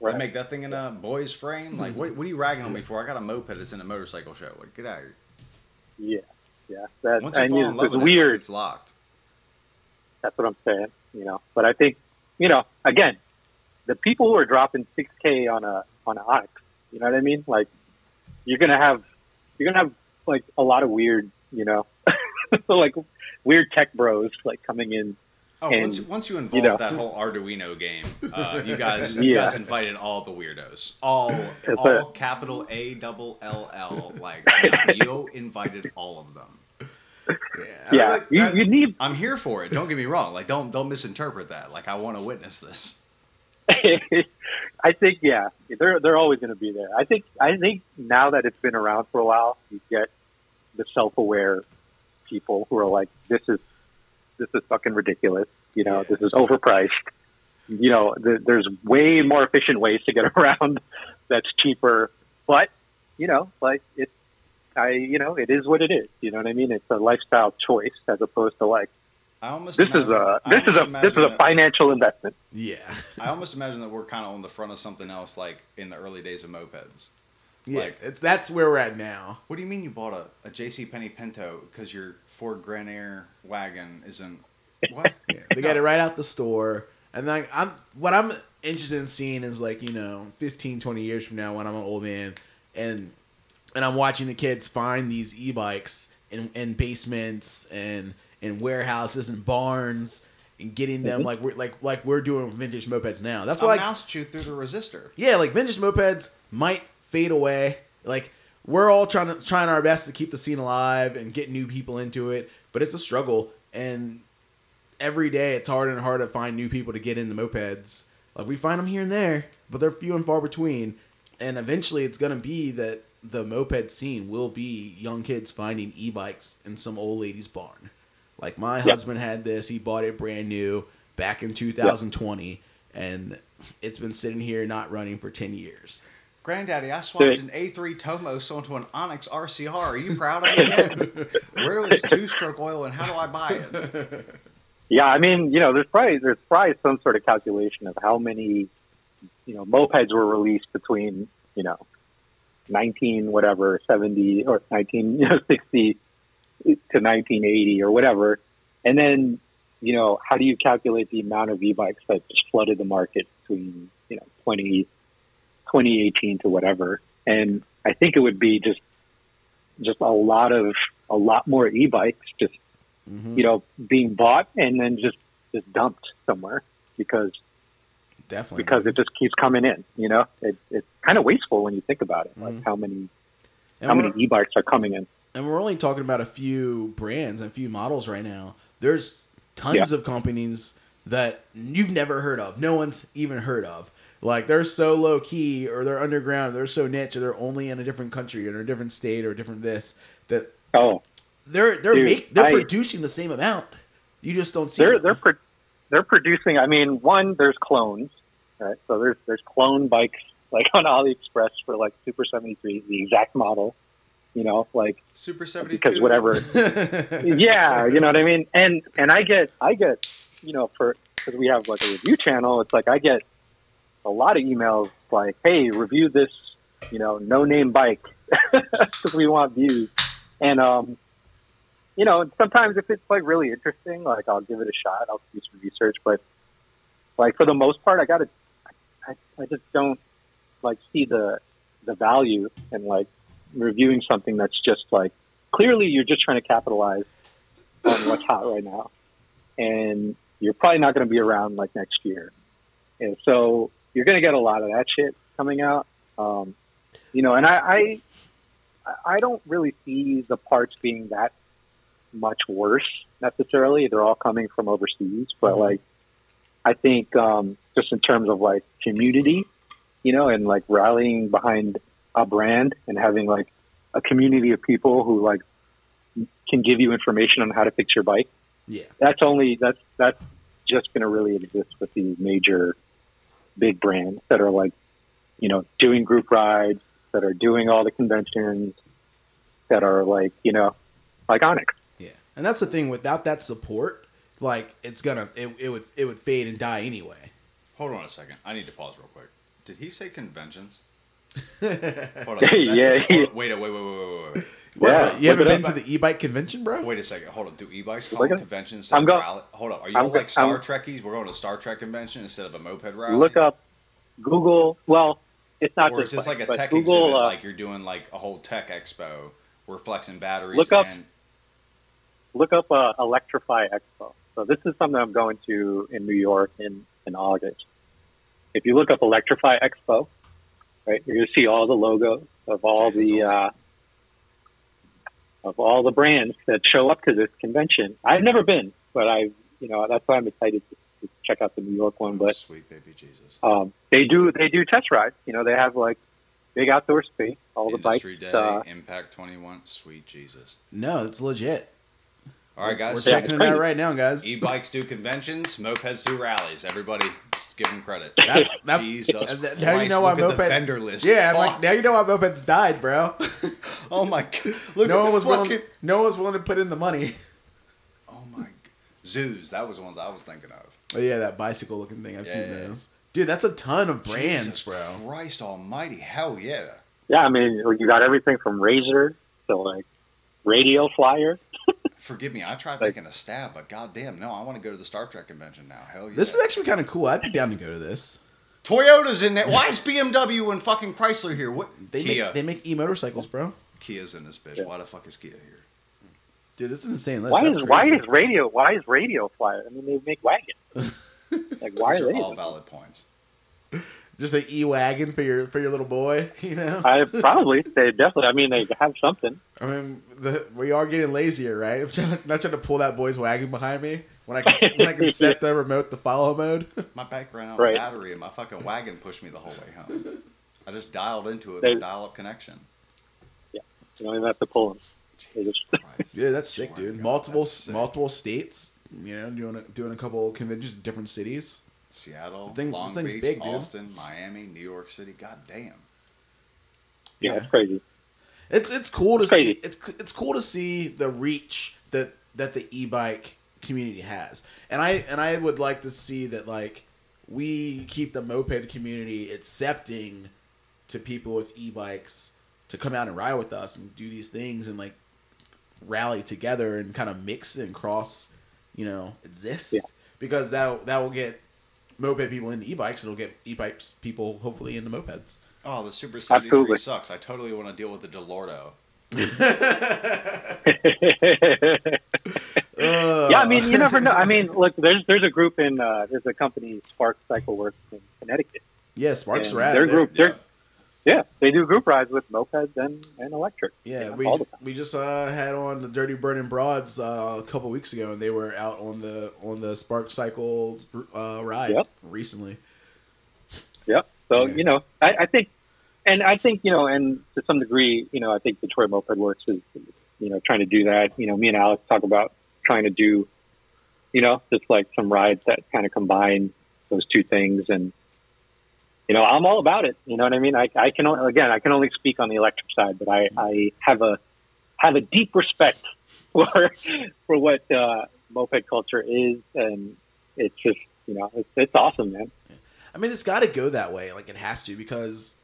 Right. they make that thing in a boy's frame. Like, what, what are you ragging on me for? I got a moped that's in a motorcycle show. Like, get out of here. Yeah, yeah. That Once you and fall in love with it, weird. it's locked. That's what I'm saying. You know, but I think you know, again, the people who are dropping 6K on a on an Onyx, you know what I mean? Like, you're gonna have you're gonna have like a lot of weird, you know, like weird tech bros like coming in. Oh, And, once, once you involve know. that whole Arduino game, uh, you guys you Yeah. guys invited all the weirdos, all It's all a- capital A double L L. Like you invited all of them. Yeah, like you, that- you need I'm here for it. Don't get me wrong. Like don't don't misinterpret that. Like I want to witness this. I think yeah, they're they're always going to be there. I think I think now that it's been around for a while, you get the self-aware people who are like, this is this is fucking ridiculous. You know, this is overpriced. You know, th- there's way more efficient ways to get around that's cheaper. But you know, like it's I you know it is what it is. You know what I mean? It's a lifestyle choice as opposed to like I almost this is imagine- a I this is a this is imagine a that- financial investment. yeah, I almost imagine that we're kind of on the front of something else, like in the early days of mopeds. yeah. Like- it's that's where we're at now. What do you mean you bought a, a J.C. Penney Pinto because your Ford Grand Air wagon isn't what? Yeah, they got it right out the store. And then I'm what I'm interested in seeing is like, you know, 15, 20 years from now when I'm an old man and and I'm watching the kids find these e-bikes in, in basements and in warehouses and barns and getting them mm-hmm. like we're like like we're doing with vintage mopeds now. That's A why like mouse chewed through the resistor. yeah, like vintage mopeds might fade away. Like we're all trying to trying our best to keep the scene alive and get new people into it, but it's a struggle and every day it's harder and harder to find new people to get into mopeds. Like we find them here and there, but they're few and far between. And eventually it's going to be that the moped scene will be young kids finding e-bikes in some old lady's barn. Like my husband had this, he bought it brand new back in 2020 and it's been sitting here not running for 10 years. Granddaddy, I swapped an A3 Tomos onto an Onyx RCR. Are you proud of me? Where is two-stroke oil and how do I buy it? Yeah, I mean, you know, there's probably there's probably some sort of calculation of how many, you know, mopeds were released between, you know, 19 whatever 70 or 19 you know 60 to 1980 or whatever, and then you know how do you calculate the amount of e-bikes that just flooded the market between you know 20 2018 to whatever, and I think it would be just just a lot of a lot more e-bikes just mm-hmm. you know, being bought and then just just dumped somewhere because Definitely. because it just keeps coming in. You know, it, it's kind of wasteful when you think about it, like mm-hmm. how many and how many e-bikes are coming in. And we're only talking about a few brands and a few models right now. There's tons Yeah. of companies that you've never heard of. No one's even heard of. Like they're so low key or they're underground, they're so niche, or they're only in a different country or a different state or different this that Oh, they're they're Dude, make, they're I- producing the same amount. You just don't see they're them. they're pro- they're producing. I mean, one there's clones, right? So there's there's clone bikes like on AliExpress for like Super 73, the exact model, you know, like Super 72. because whatever. yeah, you know what I mean. And and I get I get you know for because we have like a review channel. It's like I get a lot of emails like, "Hey, review this, you know, no name bike because we want views." And um, you know, sometimes if it's like really interesting, like I'll give it a shot. I'll do some research, but like for the most part, I gotta, I, I just don't like see the the value in like reviewing something that's just like clearly you're just trying to capitalize on what's hot right now, and you're probably not going to be around like next year, and so you're going to get a lot of that shit coming out. Um, you know, and I, I I don't really see the parts being that much worse necessarily. They're all coming from overseas, but like I think um, just in terms of like community, you know, and like rallying behind a brand and having like a community of people who like can give you information on how to fix your bike. Yeah. That's only that's that's just going to really exist with these major big brands that are like, you know, doing group rides, that are doing all the conventions, that are like, you know, like Onyx. Yeah. And that's the thing. Without that support, like it's gonna it, it would it would fade and die anyway. Hold on a second. I need to pause real quick. Did he say conventions? Hold on. Yeah, yeah. Wait, wait, wait, wait, wait, wait. What, Yeah, you haven't been it to the e-bike convention, bro? Wait a second. Hold on. Do e-bikes call Look them it- conventions? I'm instead of go- rally? Hold on. Are I'm y'all like Star I'm- Trekkies? We're going to Star Trek convention instead of a moped rally? Look up Google. Well, it's not Or just is this like a tech Google. exhibit? uh, like you're doing like a whole tech expo. We're flexing batteries. Look up- And, look up uh, Electrify Expo. So this is something I'm going to in New York in, in August. If you look up Electrify Expo, right, you're going to see all the logos of all Jason's the uh, of all the brands that show up to this convention. I've never been, but I, you know, that's why I'm excited to, to check out the New York one. But sweet baby Jesus. um, they do they do test rides. You know, they have like big outdoor space, all the bikes. Industry Day, Uh, Impact 21. Sweet Jesus. No, it's legit. All right, guys. We're so checking it out right now, guys. E-bikes do conventions, mopeds do rallies. Everybody, just give them credit. That's that's Jesus and th- Christ, now you know why look at the moped vendor list. Yeah, I'm like now you know why mopeds died, bro. oh my god, look no at one was fucking. willing. No one was willing to put in the money. Oh my, zoos. That was the ones I was thinking of. Oh yeah, that bicycle looking thing. I've Yeah, seen yeah, yeah. those. Dude, that's a ton of brands, Jesus bro. Christ Almighty, hell yeah! yeah, I mean, you got everything from Razor to like Radio Flyer. Forgive me, I tried making a stab, but goddamn, no, I want to go to the Star Trek convention now. Hell yeah! This is actually kind of cool. I'd be down to go to this. Toyota's in there. Why is BMW and fucking Chrysler here? What? They Kia. make they make e motorcycles, bro. Kia's in this bitch. Yeah. Why the fuck is Kia here? Dude, this is insane. List. Why That's is why is Radio why is Radio Flyer? I mean, they make wagons. like why These are are they? all valid points. Just an e wagon for your for your little boy? You know. I probably they definitely. I mean, they have something. I mean, the, we are getting lazier, right? I'm trying to, not trying to pull that boy's wagon behind me when I can when I can set the remote to follow mode. My bike ran out Right. of battery, and my fucking wagon pushed me the whole way home. I just dialed into it They- with a dial-up connection. Yeah, you don't even have to pull them. Just- yeah, that's sick, dude. Multiple that's sick. multiple states. You know, doing a, doing a couple conventions in different cities. Seattle, The thing- Long thing's Beach, big, dude. Austin, Miami, New York City. God damn. yeah, Yeah. it's crazy. It's it's cool to It's crazy. see. It's it's cool to see the reach that that the e-bike community has, and I and I would like to see that like we keep the moped community accepting to people with e-bikes to come out and ride with us and do these things and like rally together and kind of mix and cross, you know, exist Yeah. because that that will get moped people into e-bikes. It'll get e-bikes people hopefully into mopeds. Oh, the Super 73 Absolutely. sucks. I totally want to deal with the Delordo. yeah, I mean, you never know. I mean, look, there's there's a group in uh, there's a company Spark Cycle Works in Connecticut. Yeah, Sparks And rad. Their They're- group, they're, yeah, they do group rides with mopeds and, and electric. Yeah, we all the time. we just uh, had on the Dirty Burning Broads uh, a couple weeks ago, and they were out on the on the Spark Cycle uh, ride Yep. recently. Yep. So Yeah. you know, I, I think, and I think you know, and to some degree, you know, I think Detroit Moped Works is, you know, trying to do that. You know, me and Alex talk about trying to do, you know, just like some rides that kind of combine those two things, and you know, I'm all about it. You know what I mean? I, I can again, I can only speak on the electric side, but I, I have a have a deep respect for for what uh, moped culture is, and it's just you know, it's, it's awesome, man. I mean, it's got to go that way. Like it has to because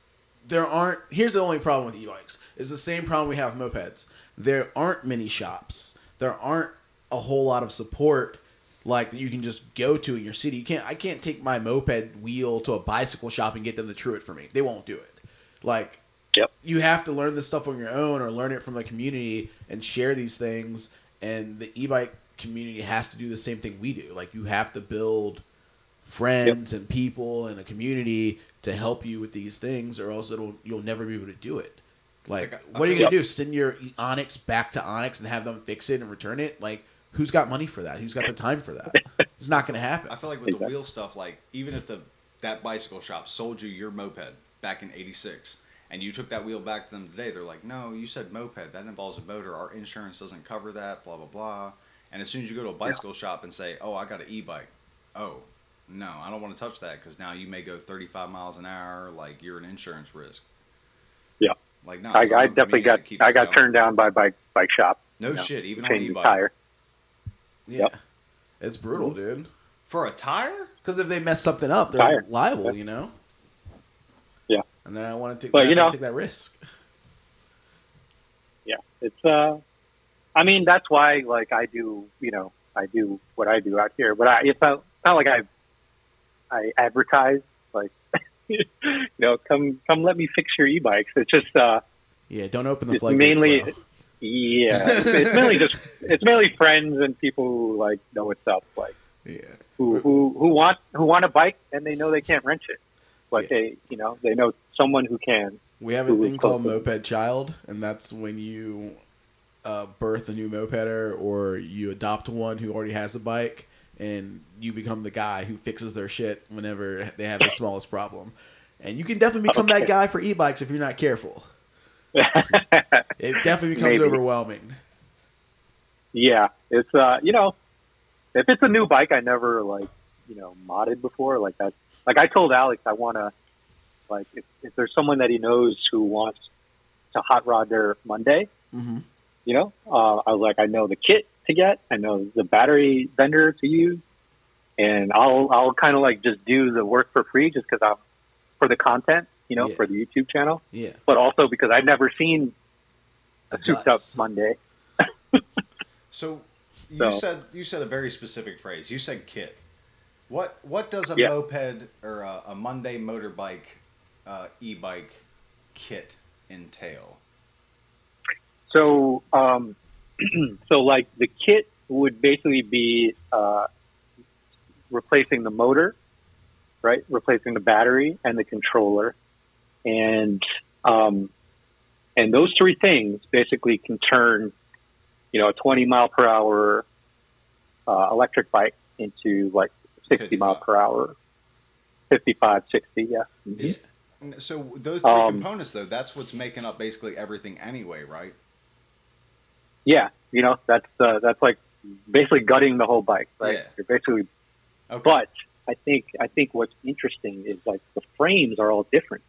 there aren't. Here's the only problem with e-bikes. It's the same problem we have with mopeds. There aren't many shops. There aren't a whole lot of support like that you can just go to in your city. You can't. I can't take my moped wheel to a bicycle shop and get them to true it for me. They won't do it. Like Yep. you have to learn this stuff on your own or learn it from the community and share these things. And the e-bike community has to do the same thing we do. Like you have to build friends and people and a community to help you with these things, or else it'll you'll never be able to do it. Like, Like, what are you gonna do? Send your Onyx back to Onyx and have them fix it and return it? Like, who's got money for that? Who's got the time for that? It's not gonna happen. I feel like with the wheel stuff, like even if the that bicycle shop sold you your moped back in '86, and you took that wheel back to them today, they're like, "No, you said moped. That involves a motor. Our insurance doesn't cover that. Blah blah blah." And as soon as you go to a bicycle shop and say, "Oh, I got an e-bike," oh, no, I don't want to touch that because now you may go 35 miles an hour. Like you're an insurance risk. Yeah. Like no, I, I definitely got I got going. turned down by bike bike shop. No you know, shit, even on changing e-bike. tire. Yeah, Yep. it's brutal, dude. For a tire? Because if they mess something up, they're Tire. liable. You know. Yeah. And then I want to take. But, you know- take that risk. yeah, it's uh, I mean that's why like I do you know I do what I do out here, but I it's not, it's not like I I advertise like you know come come let me fix your e-bikes. It's just uh Yeah, don't open the floodgates. mainly bro. Yeah it's, it's mainly just it's mainly friends and people who like know what's up like Yeah. who who who want who want a bike and they know they can't rent it, but Yeah. they you know they know someone who can. We have a thing called moped child, and that's when you uh, birth a new mopeder or you adopt one who already has a bike, and you become the guy who fixes their shit whenever they have the smallest problem. And you can definitely become that guy for e-bikes if you're not careful. It definitely becomes Maybe. overwhelming. Yeah, it's uh, you know, if it's a new bike I never like, you know, modded before, like that. Like I told Alex, I want to, like, if, if there's someone that he knows who wants to hot rod their Monday, hmm you know, uh, I was like, I know the kit to get, I know the battery vendor to use, and I'll I'll kind of like just do the work for free just because I'm for the content, you know, Yeah. for the YouTube channel, Yeah. but also because I've never seen a souped up. Monday. So you So- said you said a very specific phrase. You said kit. What what does a Yeah. moped or a, a Monday motorbike uh, e-bike kit entail? So, um, so like the kit would basically be uh, replacing the motor, right? Replacing the battery and the controller, and um, and those three things basically can turn, you know, a 20 mile per hour uh, electric bike into like 60 mile per hour, 55, 60, yeah. Mhm. Is so those three Um, components though. That's what's making up basically everything anyway, right? yeah, you know, that's uh, that's like basically gutting the whole bike, right? Yeah. You're basically Okay. But I think I think what's interesting is like the frames are all different.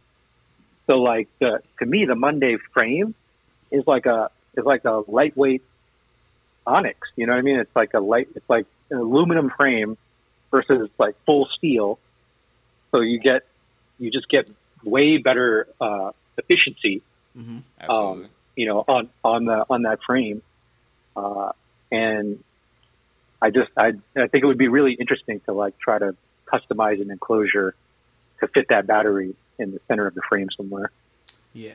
So like the to me the Monday frame is like a is like a lightweight Onyx. You know what I mean? It's like a light. It's like an aluminum frame versus like full steel. So you get you just get way better uh, efficiency hmm Absolutely. um, you know, on on the on that frame, uh, and I just I I think it would be really interesting to like try to customize an enclosure to fit that battery in the center of the frame somewhere. Yeah.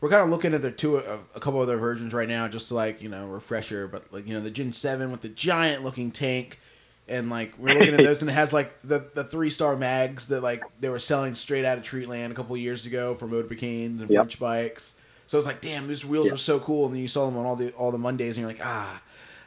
We're kind of looking at the two of a couple other versions right now, just to like you know refresher. But like you know the Gen Seven with the giant looking tank, and like we're looking at those, and it has like the the three star mags that like they were selling straight out of Treatland a couple years ago for Motobecanes and Yep. French bikes. So it's like, damn, these wheels Yeah. are so cool, and then you saw them on all the all the Mondays, and you're like, ah,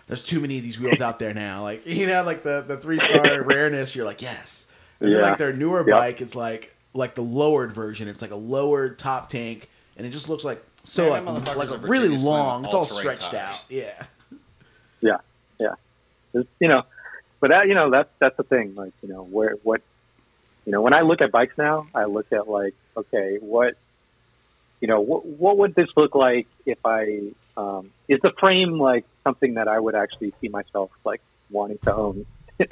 there's too many of these wheels out there now. Like you know, like the the three star rareness, you're like, yes. And then Yeah. like their newer Yep. bike, it's like like the lowered version. It's like a lowered top tank, and it just looks like so Yeah, like like a really long. It's all stretched tires. out. Yeah. Yeah, yeah. It's, you know, but that you know that's that's the thing. Like you know where what You know, when I look at bikes now, I look at like, okay, what, you know, what what would this look like if I um, is the frame like something that I would actually see myself like wanting to own? you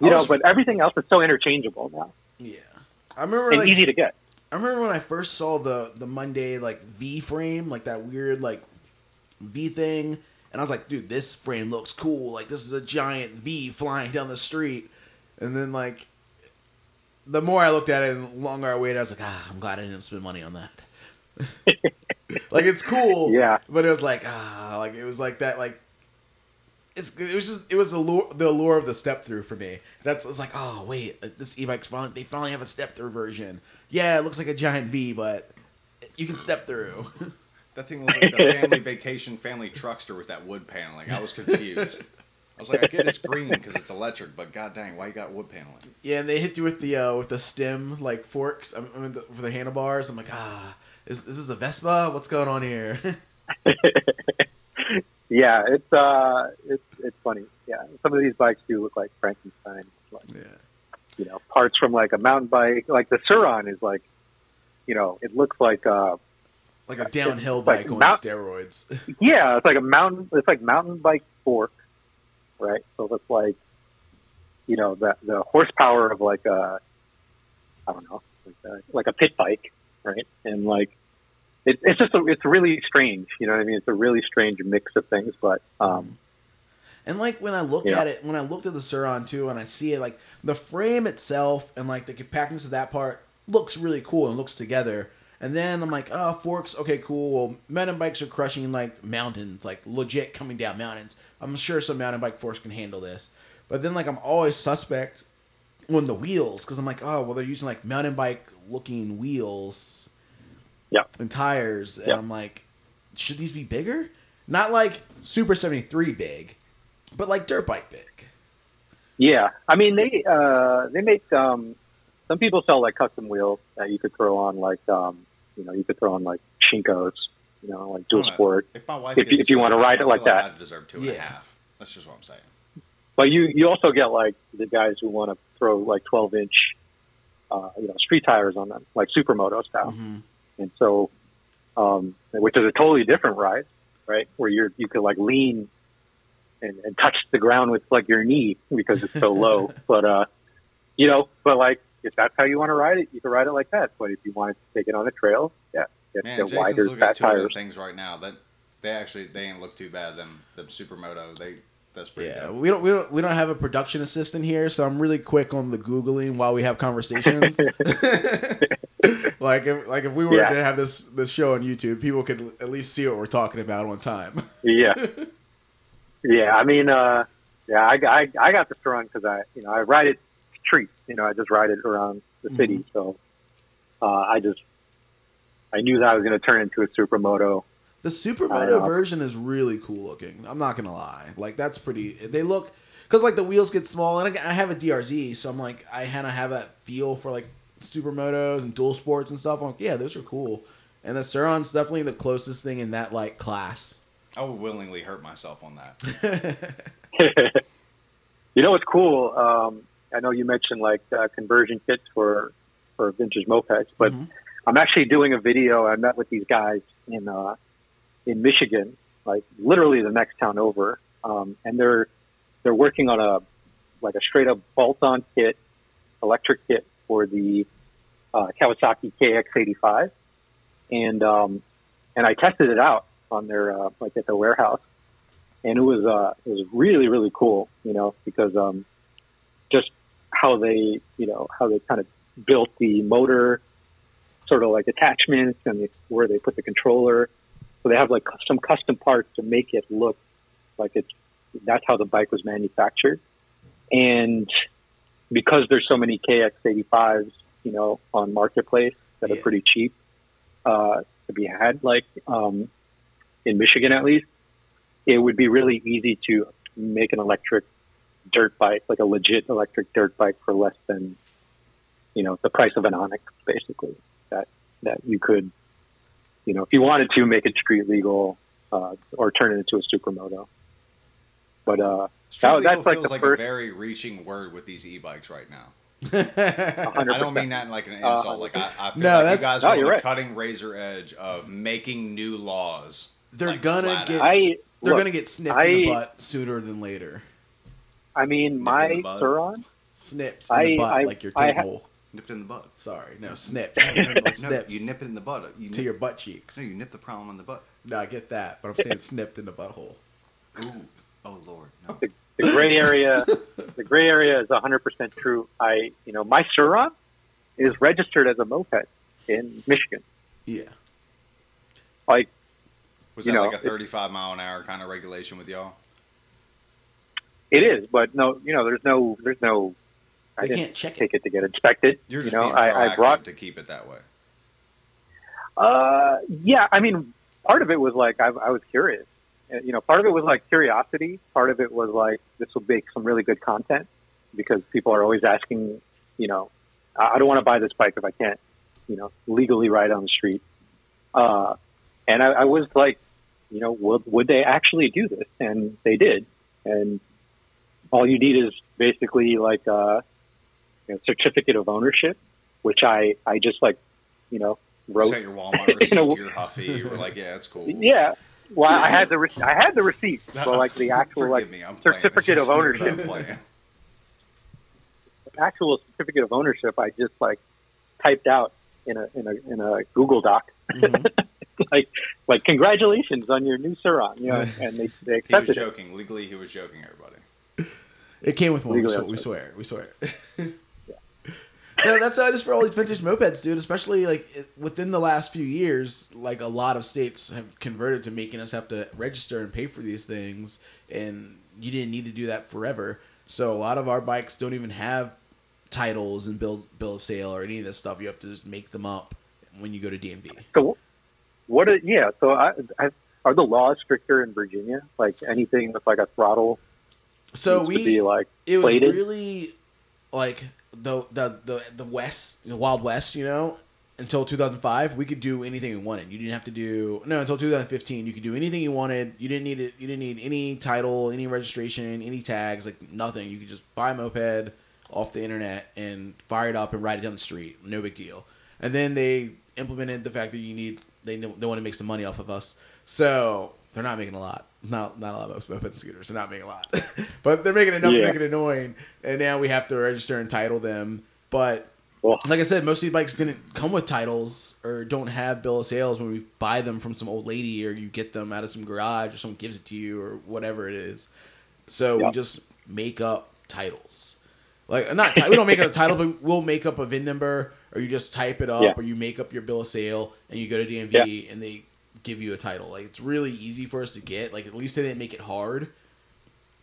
I know, but everything else is so interchangeable now Yeah, I remember and like easy to get. I remember when I first saw the the Monday like V frame, like that weird like V thing, and I was like, dude, this frame looks cool. Like this is a giant V flying down the street. And then like the more I looked at it and the longer I waited, I was like, ah, I'm glad I didn't spend money on that. like it's cool, Yeah. but it was like ah, like it was like that like. It's, it was just it was the allure, the allure of the step through for me. That's it's like oh wait this e-bike's finally they finally have a step through version. Yeah, it looks like a giant V, but you can step through. That thing looked like the family vacation family truckster with that wood paneling. I was confused. I was like, I get it's green because it's electric, but god dang, why you got wood paneling? yeah, and they hit you with the uh, with the stem like forks I mean, the, for the handlebars. I'm like ah, is, is this a Vespa? What's going on here? Yeah, it's uh, it's it's funny. Yeah, some of these bikes do look like Frankenstein. Like, yeah, you know, parts from like a mountain bike. Like the Sur-Ron is like, you know, it looks like uh, like a downhill It's like bike on mount- steroids. yeah, it's like a mountain. It's like mountain bike fork, right? So it's like, you know, the the horsepower of like a, I don't know, like a, like a pit bike, right? And like, it, it's just a, it's really strange. You know what I mean? It's a really strange mix of things, but um, And like when I look Yeah. at it, when I looked at the Sur-Ron too, and I see it, like the frame itself and like the compactness of that part looks really cool and looks together. And then I'm like, oh, forks, okay, cool. Well, mountain bikes are crushing like mountains, like legit coming down mountains. I'm sure some mountain bike forks can handle this. But then like I'm always suspect on the wheels because I'm like, oh, well, they're using like mountain bike looking wheels yeah, and tires, and Yeah. I'm like, should these be bigger? Not like Super 73 big, but like dirt bike big. Yeah, I mean they uh, they make um, some people sell like custom wheels that you could throw on like um, you know you could throw on like Shinkos, you know like dual I sport. If my wife If you- if you wanna ride it like I feel that. I deserve two and a Yeah. half. That's just what I'm saying. But you you also get like the guys who want to throw like 12 inch uh, you know street tires on them like supermoto style, Mhm. And so um, which is a totally different ride, right? Where you're you could like lean and, and touch the ground with like your knee because it's so low. But uh, you know, but like if that's how you want to ride it, you can ride it like that. But if you wanted to take it on a trail, yeah, get, Man, get Jason's wider looking at two tires. things right now. That they actually they ain't look too bad. Them them supermoto they that's pretty Yeah, good. we don't we don't we don't have a production assistant here, so I'm really quick on the googling while we have conversations. like if like if we were Yeah. to have this this show on YouTube, people could at least see what we're talking about on time. Yeah, yeah. I mean, uh, yeah, I, I, I got the Strong because I, you know, I ride it street. You know, I just ride it around the city. So uh, I just, I knew that I was going to turn into a supermoto. The I Supermoto version is really cool looking. I'm not gonna lie. Like that's pretty. They look because like the wheels get small, and I I have a DRZ, so I'm like I kind of have that feel for like supermotos and dual sports and stuff. I'm like, yeah, those are cool. And the Sur-Ron's definitely the closest thing in that like class. I would willingly hurt myself on that. you know what's cool? Um, I know you mentioned like uh, conversion kits for for vintage mopeds, but Mhm. I'm actually doing a video. I met with these guys in uh, in Michigan, like literally the next town over, um, and they're they're working on a like a straight up bolt on kit, electric kit for the uh, Kawasaki KX85, and um, and I tested it out on their uh, like at their warehouse, and it was uh, it was really really cool, you know, because um, just how they you know how they kind of built the motor, sort of like attachments and where they put the controller. So they have like some custom parts to make it look like it's that's how the bike was manufactured, and because there's so many KX85s, you know, on marketplace that are pretty cheap uh, to be had, like um, in Michigan at least, it would be really easy to make an electric dirt bike, like a legit electric dirt bike, for less than you know the price of an Onyx, basically. That that you could, you know, if you wanted to make it street legal uh, or turn it into a supermoto. But uh, Street that- legal that's like feels the like first. a very reaching word with these e-bikes right now. I don't mean that in like an insult. like I, I feel No, like that's- you guys no, are on you're the right. cutting razor edge of making new laws. They're like, gonna get- out. I They're look, gonna get snipped in the butt sooner than later. I mean, in my the bud. Snips in the I- butt I- like your I tape ha- hole. nipped in the butt. Sorry, no, snip. No, you nip it in the butt. You to nip, your butt cheeks. No, you nip the problem in the butt. No, I get that, but I'm saying snipped in the butthole. Ooh. Oh lord. No. The, the gray area, the gray area is 100% true. I, you know, my Sur-Ron is registered as a moped in Michigan. Yeah. Like, Was You that know, like a it- 35 mile an hour kind of regulation with y'all? it is, but no, you know, there's no, there's no. I They didn't can't check it. take it to get inspected. You're you just know, being I, proactive I brought. to keep it that way. Uh, yeah, I mean, part of it was like I, I was curious. Uh, You know, part of it was like curiosity. Part of it was like this will make some really good content because people are always asking. You know, I I don't want to buy this bike if I can't, you know, legally ride on the street. Uh, and I, I was like, you know, would, would they actually do this? And they did. And all you need is basically like a you know, certificate of ownership, which I, I just like, you know, wrote. Set your Walmart receipt know, to your Huffy. You were like, yeah, it's cool. Yeah. Well, I had the re- I had the receipt, but like the actual like me, I'm certificate of weird that I'm ownership, actual certificate of ownership, I just like typed out in a in a in a Google Doc, Mhm. like like congratulations on your new Sur-Ron, you know, and they they accepted. He was accepted it. joking. Legally, he was joking. Everybody. It came with one. We, swear, we swear. We swear. No, that's how it is for all these vintage mopeds, dude. Especially like within the last few years, like a lot of states have converted to making us have to register and pay for these things, and you didn't need to do that forever. So a lot of our bikes don't even have titles and bill bill of sale or any of this stuff. You have to just make them up when you go to DMV. So what? Are, yeah. So I, I, are the laws stricter in Virginia? Like anything with like a throttle So we be like it was plated? really like the the the the west the wild west you know until 2005 we could do anything we wanted. You didn't have to do no until 2015 you could do anything you wanted. You didn't need it you didn't need any title any registration any tags like nothing. You could just buy a moped off the internet and fire it up and ride it down the street. No big deal. And then they implemented the fact that you need they they want to make some money off of us. So they're not making a lot. Not not a lot of moped scooters. They're not making a lot. But they're making enough to make it annoying and now we have to register and title them. But Well, like I said, most of these bikes didn't come with titles or don't have bill of sales. When we buy them from some old lady or you get them out of some garage or someone gives it to you or whatever it is. So we just make up titles. Like not we don't make up a title, but we'll make up a VIN number or you just type it up Yeah. or you make up your bill of sale and you go to DMV and they give you a title. Like it's really easy for us to get. Like at least they didn't make it hard.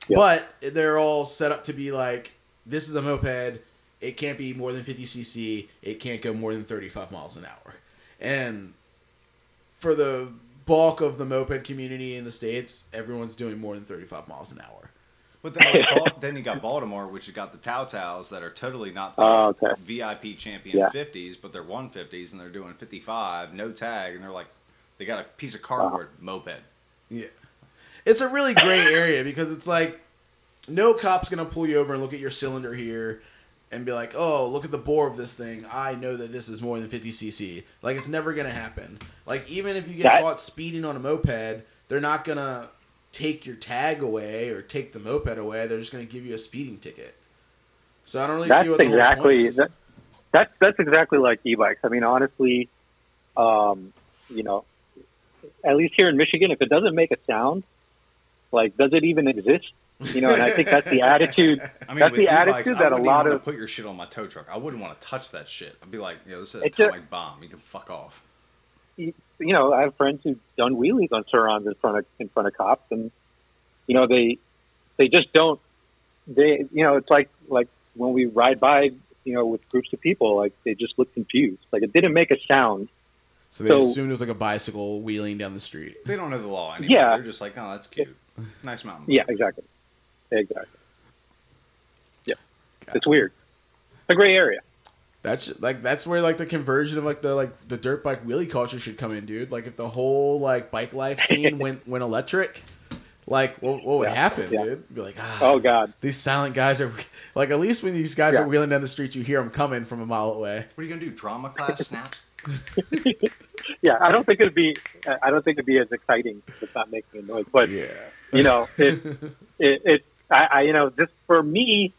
Yeah. But they're all set up to be like this is a moped. It can't be more than 50 cc. It can't go more than 35 miles an hour. And for the bulk of the moped community in the states, everyone's doing more than 35 miles an hour. But then, like, then you got Baltimore, which has got the Tao Taos that are totally not the Oh, okay. VIP champion Yeah. 50s, but they're 150s and they're doing 55, no tag, and they're like, they got a piece of cardboard Uh-huh. moped. Yeah. It's a really gray area because it's like no cop's gonna pull you over and look at your cylinder here and be like, "Oh, look at the bore of this thing. I know that this is more than 50 cc." Like it's never gonna happen. Like even if you get That- caught speeding on a moped, they're not gonna take your tag away or take the moped away. They're just gonna give you a speeding ticket. So I don't really that's see what the whole exactly point is. that, that's that's exactly like e-bikes. I mean, honestly, um, you know, at least here in Michigan, if it doesn't make a sound, like, does it even exist? You know, and I think that's the attitude. I mean, that's the attitude that a lot of put your shit on my tow truck. I wouldn't want to touch that shit. I'd be like, yo, this is an a- atomic bomb. You can fuck off. you know, I have friends who've done wheelies on Sur-Rons in front of in front of cops, and you know, they they just don't. They, you know, it's like like when we ride by, you know, with groups of people, like they just look confused. Like it didn't make a sound. So they so- assumed it was like a bicycle wheeling down the street. They don't know the law anymore. Yeah. They're just like, oh, that's cute. Nice mountain. bike." Yeah, exactly, exactly. Yeah, it's weird. A gray area. That's like that's where like the conversion of like the like the dirt bike wheelie culture should come in, dude. Like if the whole like bike life scene went went electric, like what, what would Yeah, happen, yeah. dude? Be like, ah, Oh God. these silent guys are like at least when these guys Yeah. are wheeling down the street, you hear them coming from a mile away. What are you gonna do? Drama class? Snap? Yeah, I don't think it'd be. I don't think it'd be as exciting if it's not making a noise. But Yeah, you know, it, it, it I, I, you know, just for me,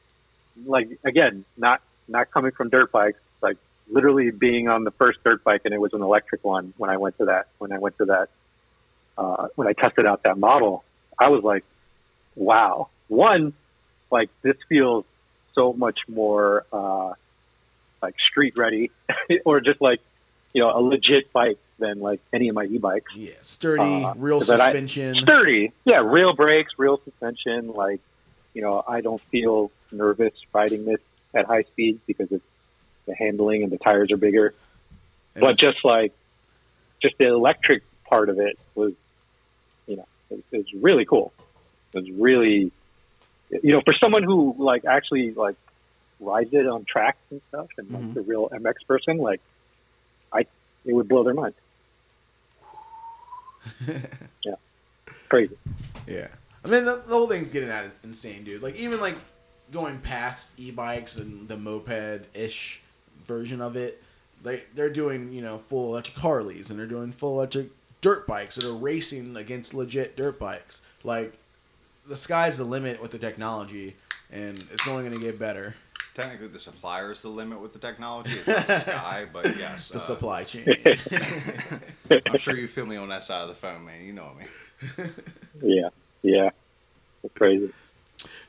like again, not not coming from dirt bikes, like literally being on the first dirt bike, and it was an electric one when I went to that. When I went to that, uh, when I tested out that model, I was like, wow. One, like this feels so much more uh, like street ready, or just like you know a legit bike than like any of my e-bikes yeah, sturdy, Uh, real but I- suspension. sturdy. Yeah, real brakes, real suspension. Like, you know, I don't feel nervous riding this at high speeds because it's the handling and the tires are bigger. And But just like, just the electric part of it was, you know, it, it was really cool. It was really, you know, for someone who like actually like rides it on tracks and stuff, and like Mhm. the real MX person, like, I it would blow their mind. yeah, crazy. Yeah. I mean, the, the whole thing's getting out insane, dude. Like, even like going past e-bikes and the moped-ish version of it, they they're doing you know full electric Harleys and they're doing full electric dirt bikes that are racing against legit dirt bikes. Like, the sky's the limit with the technology, and it's only going to get better. Technically, the supplier is the limit with the technology. It's not the sky, but yes, The uh, supply chain. I'm sure you feel me on that side of the phone, man. You know me. Yeah, yeah, it's crazy.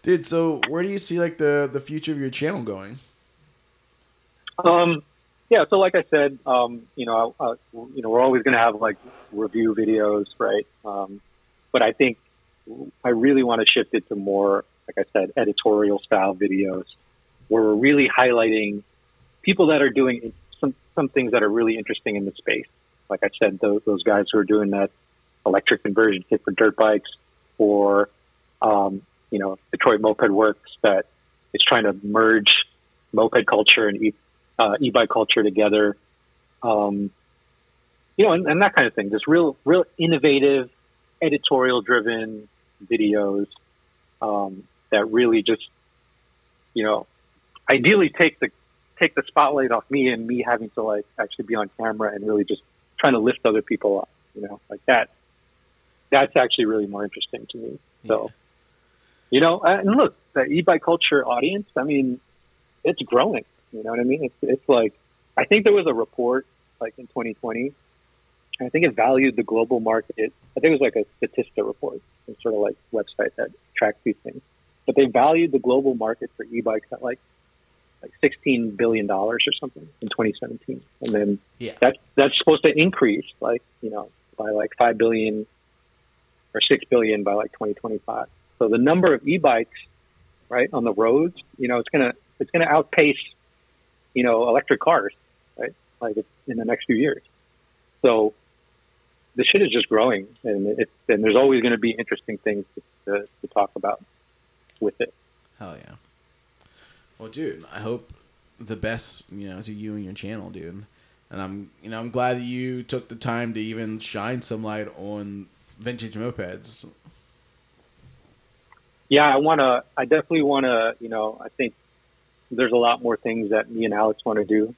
dude. So, where do you see like the the future of your channel going? Um, yeah, so like I said, um, you know, uh, you know, we're always going to have like review videos, right? Um, but I think I really want to shift it to more, like I said, editorial style videos, where we're really highlighting people that are doing some some things that are really interesting in the space. Like I said, those, those guys who are doing that electric conversion kit for dirt bikes, or um, you know, Detroit Moped Works that is trying to merge moped culture and e- uh, e-bike culture together. Um, you know, and, and that kind of thing. Just real, real innovative, editorial-driven videos um, that really just, you know, ideally take the take the spotlight off me and me having to like actually be on camera and really just trying to lift other people up. You know, like that. That's actually really more interesting to me. So, you know, uh, and look, the e-bike culture audience. I mean, it's growing. You know what I mean? It's it's like I think there was a report like in 2020. I think it valued the global market. I think it was like a Statista report, some sort of like website that tracks these things. But they valued the global market for e-bikes at like like 16 billion dollars or something in 2017, and then Yeah. that that's supposed to increase like you know by like five billion or six billion by like 2025. So the number of e-bikes right on the roads, you know, it's gonna it's gonna outpace you know electric cars, right? Like in the next few years. So the shit is just growing, and it, and there's always going to be interesting things to, to, to talk about with it. Hell yeah. Well, dude, I hope the best, you know, to you and your channel, dude. And I'm, you know, I'm glad that you took the time to even shine some light on vintage mopeds. Yeah, I want to. I definitely want to. You know, I think there's a lot more things that me and Alex want to do,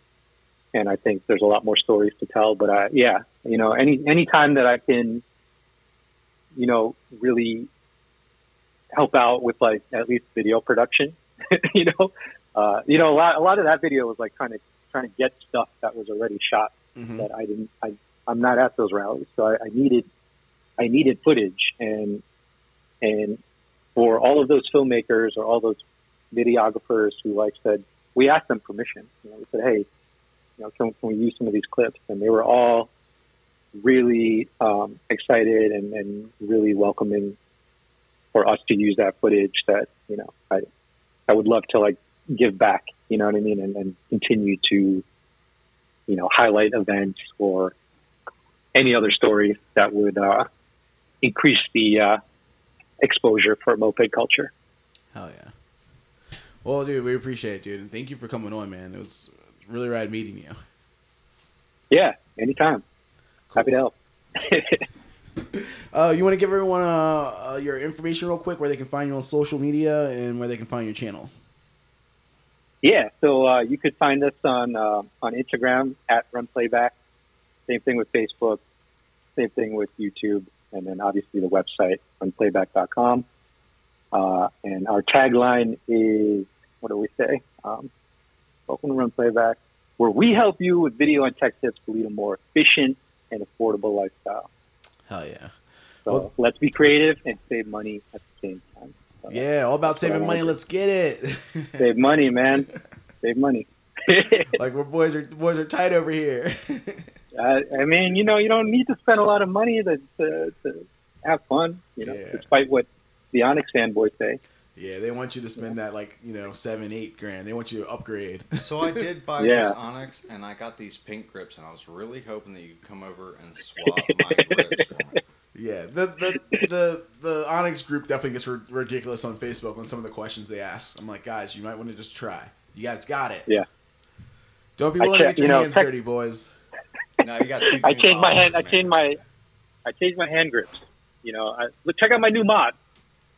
and I think there's a lot more stories to tell. But I, yeah, you know, any any time that I can, you know, really help out with like at least video production, you know, uh, you know, a lot a lot of that video was like trying to trying to get stuff that was already shot Mhm. that I didn't. I I'm not at those rallies, so I, I needed I needed footage and and for all of those filmmakers or all those videographers who like said we asked them permission. You know, we said, hey, you know, can, can we use some of these clips? And they were all really um, excited and, and really welcoming for us to use that footage. That you know, I I would love to like give back. You know what I mean? And, and continue to you know highlight events or any other stories that would uh, increase the uh, exposure for moped culture. Hell yeah. Well, dude, we appreciate it, dude, and thank you for coming on, man. It was really rad meeting you. Yeah, anytime. Happy to help. Uh, you want to give everyone uh, uh, your information real quick, where they can find you on social media and where they can find your channel. Yeah, so uh, you could find us on uh, on Instagram at Run Playback. Same thing with Facebook. Same thing with YouTube, and then obviously the website runplayback.com. Uh, and our tagline is what do we say? Um, Welcome to Run Playback, where we help you with video and tech tips to lead a more efficient and affordable lifestyle. Hell yeah. So Well- let's be creative and save money at the same time. So Yeah, all about That's saving money. Let's get it. Save money, man. Save money. like we're boys are boys are tight over here. I, I mean, you know, you don't need to spend a lot of money to, to, to have fun, you know, Yeah. despite what the Onyx fanboys say. yeah, they want you to spend that like you know seven, eight grand. They want you to upgrade. So I did buy Yeah. this Onyx, and I got these pink grips, and I was really hoping that you'd come over and swap my grips for me. Yeah, the the the the Onyx group definitely gets ri- ridiculous on Facebook on some of the questions they ask. I'm like, guys, you might want to just try. You guys got it. Yeah. Don't be I willing to get your you know, hands tech- dirty, boys. Now you got two. I changed my hand. I changed my. I changed my hand grips. You know, I, look, check out my new mod,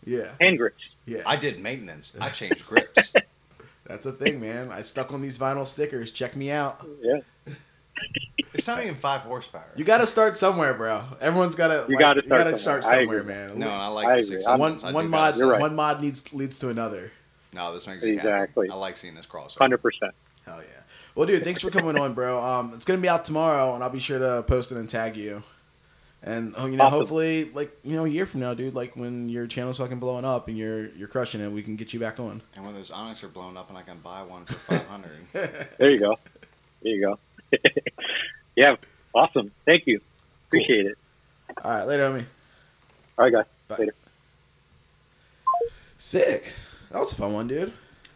Yeah, hand grips. yeah. I did maintenance. I changed grips. That's the thing, man. I stuck on these vinyl stickers. Check me out. Yeah, It's not even five horsepower. You got to start somewhere, bro. Everyone's got to. You gotta You got to start start somewhere. I somewhere, agree. man. no, I like I the agree. six I'm- one ones. I do one mod right. one mod leads leads to another. No, this makes me Exactly. happy. I like seeing this crossover. hundred percent. Hell yeah. Well, dude, thanks for coming on, bro. Um, it's gonna be out tomorrow, and I'll be sure to post it and tag you. And oh, you know, Awesome. hopefully, like you know, a year from now, dude, like when your channel's fucking blowing up and you're you're crushing it, we can get you back on. And when those Onyx are blown up, and I can buy one for five hundred. There you go. There you go. yeah, awesome. Thank you. Appreciate it. All right, later, homie. All right, guys. Bye. Later. Sick. That was a fun one, dude.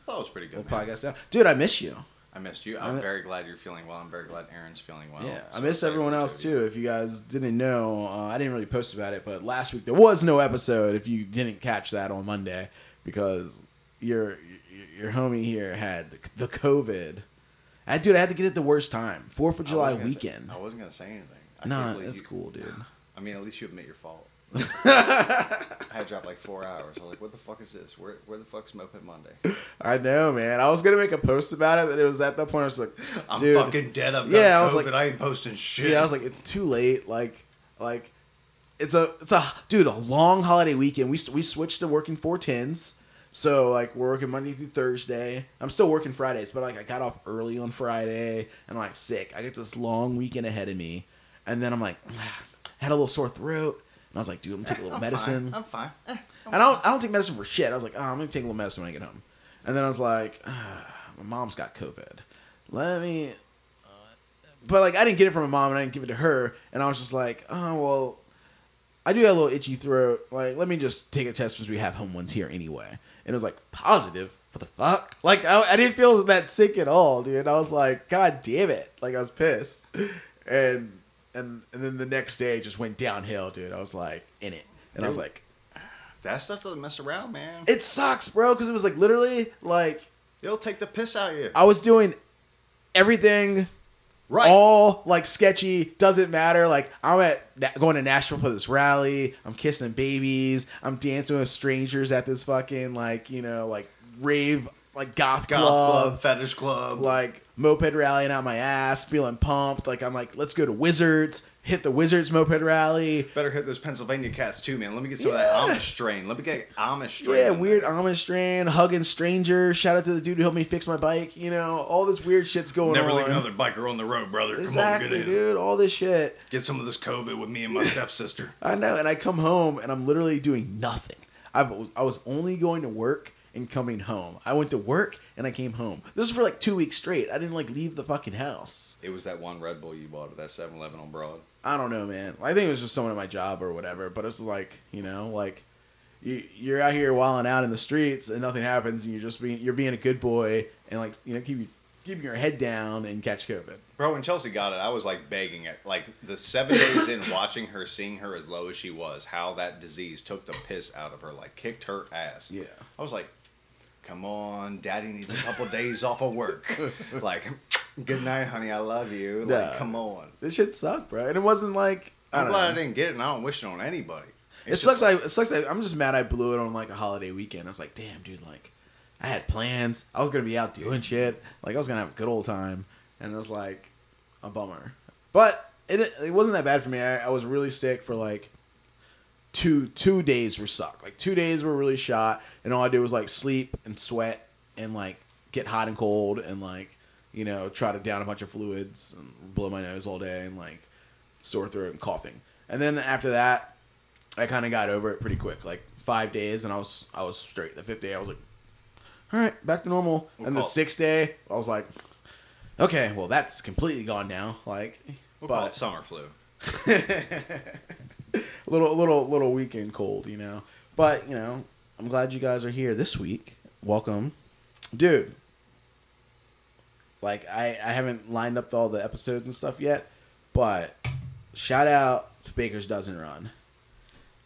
that was pretty good. Podcast down. Dude, I miss you. I missed you. I'm I'm- very glad you're feeling well. I'm very glad Aaron's feeling well. Yeah, I So miss everyone else too. If you guys didn't know, uh, I didn't really post about it, but last week there was no episode. If you didn't catch that on Monday, because your your, your homie here had the, the COVID. I, dude, I had to get it the worst time. Fourth of July wasn't gonna say- weekend. I wasn't gonna say anything. I believe that's you- cool, dude. I mean, at least you admit your fault. I had dropped like four hours. I was like, "What the fuck is this? Where, where the fuck's Moped Monday?" I know, man. I was gonna make a post about it, but it was at that point I was like, I'm fucking dead. I've Yeah, I was like- I ain't posting shit. Yeah, I was like, it's too late. Like, like, it's a, it's a, dude, a long holiday weekend. We we switched to working four tens, so like we're working Monday through Thursday. I'm still working Fridays, but like I got off early on Friday, and I'm like sick. I get this long weekend ahead of me, and then I'm like, had a little sore throat, and I was like, dude, I'm gonna take a little I'm medicine. Fine. I'm fine. Eh, I'm I don't I don't take medicine for shit. I was like, oh, I'm gonna take a little medicine when I get home. And then I was like, ah, my mom's got COVID. Let me. Uh, but like, I didn't get it from my mom, and I didn't give it to her. And I was just like, oh well, I do have a little itchy throat. Like, let me just take a test since we have home ones here anyway. And it was like positive. What the fuck? Like, I, I didn't feel that sick at all, dude. I was like, god damn it! Like, I was pissed. And and and then the next day just went downhill, dude. I was like in it, and I was like. Ah. that stuff doesn't mess around, man. It sucks, bro, because it was like literally like It'll take the piss out of you. I was doing everything Right. all like sketchy. Doesn't matter. Like I'm at Na- going to Nashville for this rally. I'm kissing babies. I'm dancing with strangers at this fucking like you know like rave like goth, club. club, fetish club. Like moped rallying out my ass, feeling pumped. Like I'm like, let's go to Wizards, hit the Wizards moped rally. Better hit those Pennsylvania cats too, man. Let me get some of that Yeah. Amish strain. Let me get Amish strain. Yeah, weird there. Amish strand, hugging strangers. Shout out to the dude who helped me fix my bike. You know, all this weird shit's going Never on. Never leave another biker on the road, brother. Exactly, Come on, dude. All this shit. Get some of this COVID with me and my stepsister. I know, and I come home and I'm literally doing nothing. I was I was only going to work and coming home. I went to work and I came home. This is for like two weeks straight. I didn't like leave the fucking house. It was that one Red Bull you bought at that 7-Eleven on Broad. I don't know, man. I think it was just someone at my job or whatever. But it's like you know, like you you're out here wilding out in the streets and nothing happens, and you're just being you're being a good boy and like you know keep keeping your head down and catch COVID. Bro, when Chelsea got it, I was like begging it. Like the seven days in watching her, seeing her as low as she was, how that disease took the piss out of her, like kicked her ass. Yeah. I was like, come on, daddy needs a couple days off of work. like, good night, honey, I love you. Like, Yeah. come on. This shit sucked, bro. And it wasn't like I'm don't glad know. I didn't get it, and I don't wish it on anybody. It sucks. I it sucks. I, I'm just mad. I blew it on like a holiday weekend. I was like, damn, dude. Like, I had plans. I was gonna be out doing shit. Like, I was gonna have a good old time, and it was like a bummer. But it it wasn't that bad for me. I, I was really sick for like two two days were suck. Like two days were really shot, and all I did was like sleep and sweat and like get hot and cold and like you know try to down a bunch of fluids and blow my nose all day and like sore throat and coughing. And then after that, I kind of got over it pretty quick. Like five days, and I was I was straight. The fifth day, I was like, all right, back to normal. We'll and the sixth day, I was like, okay, well that's completely gone now. Like, we'll call it but summer flu. A little a little little weekend cold, you know. But you know, I'm glad you guys are here this week. Welcome, dude. Like I I haven't lined up all the episodes and stuff yet, but shout out to Baker's Dozen Run.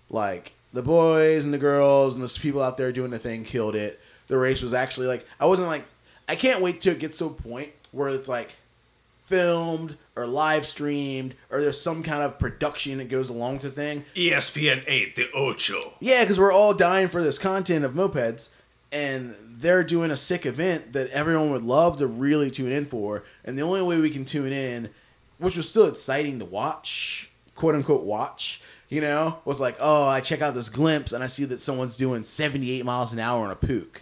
Like the boys and the girls and the people out there doing the thing killed it. The race was actually like I wasn't like I can't wait till it gets to a point where it's like filmed or live streamed or there's some kind of production that goes along with the thing. ESPN 8, the Ocho. Yeah, because we're all dying for this content of mopeds, and they're doing a sick event that everyone would love to really tune in for. And the only way we can tune in, which was still exciting to watch, quote unquote watch, you know, was like, oh, I check out this glimpse and I see that someone's doing 78 miles an hour on a Puch,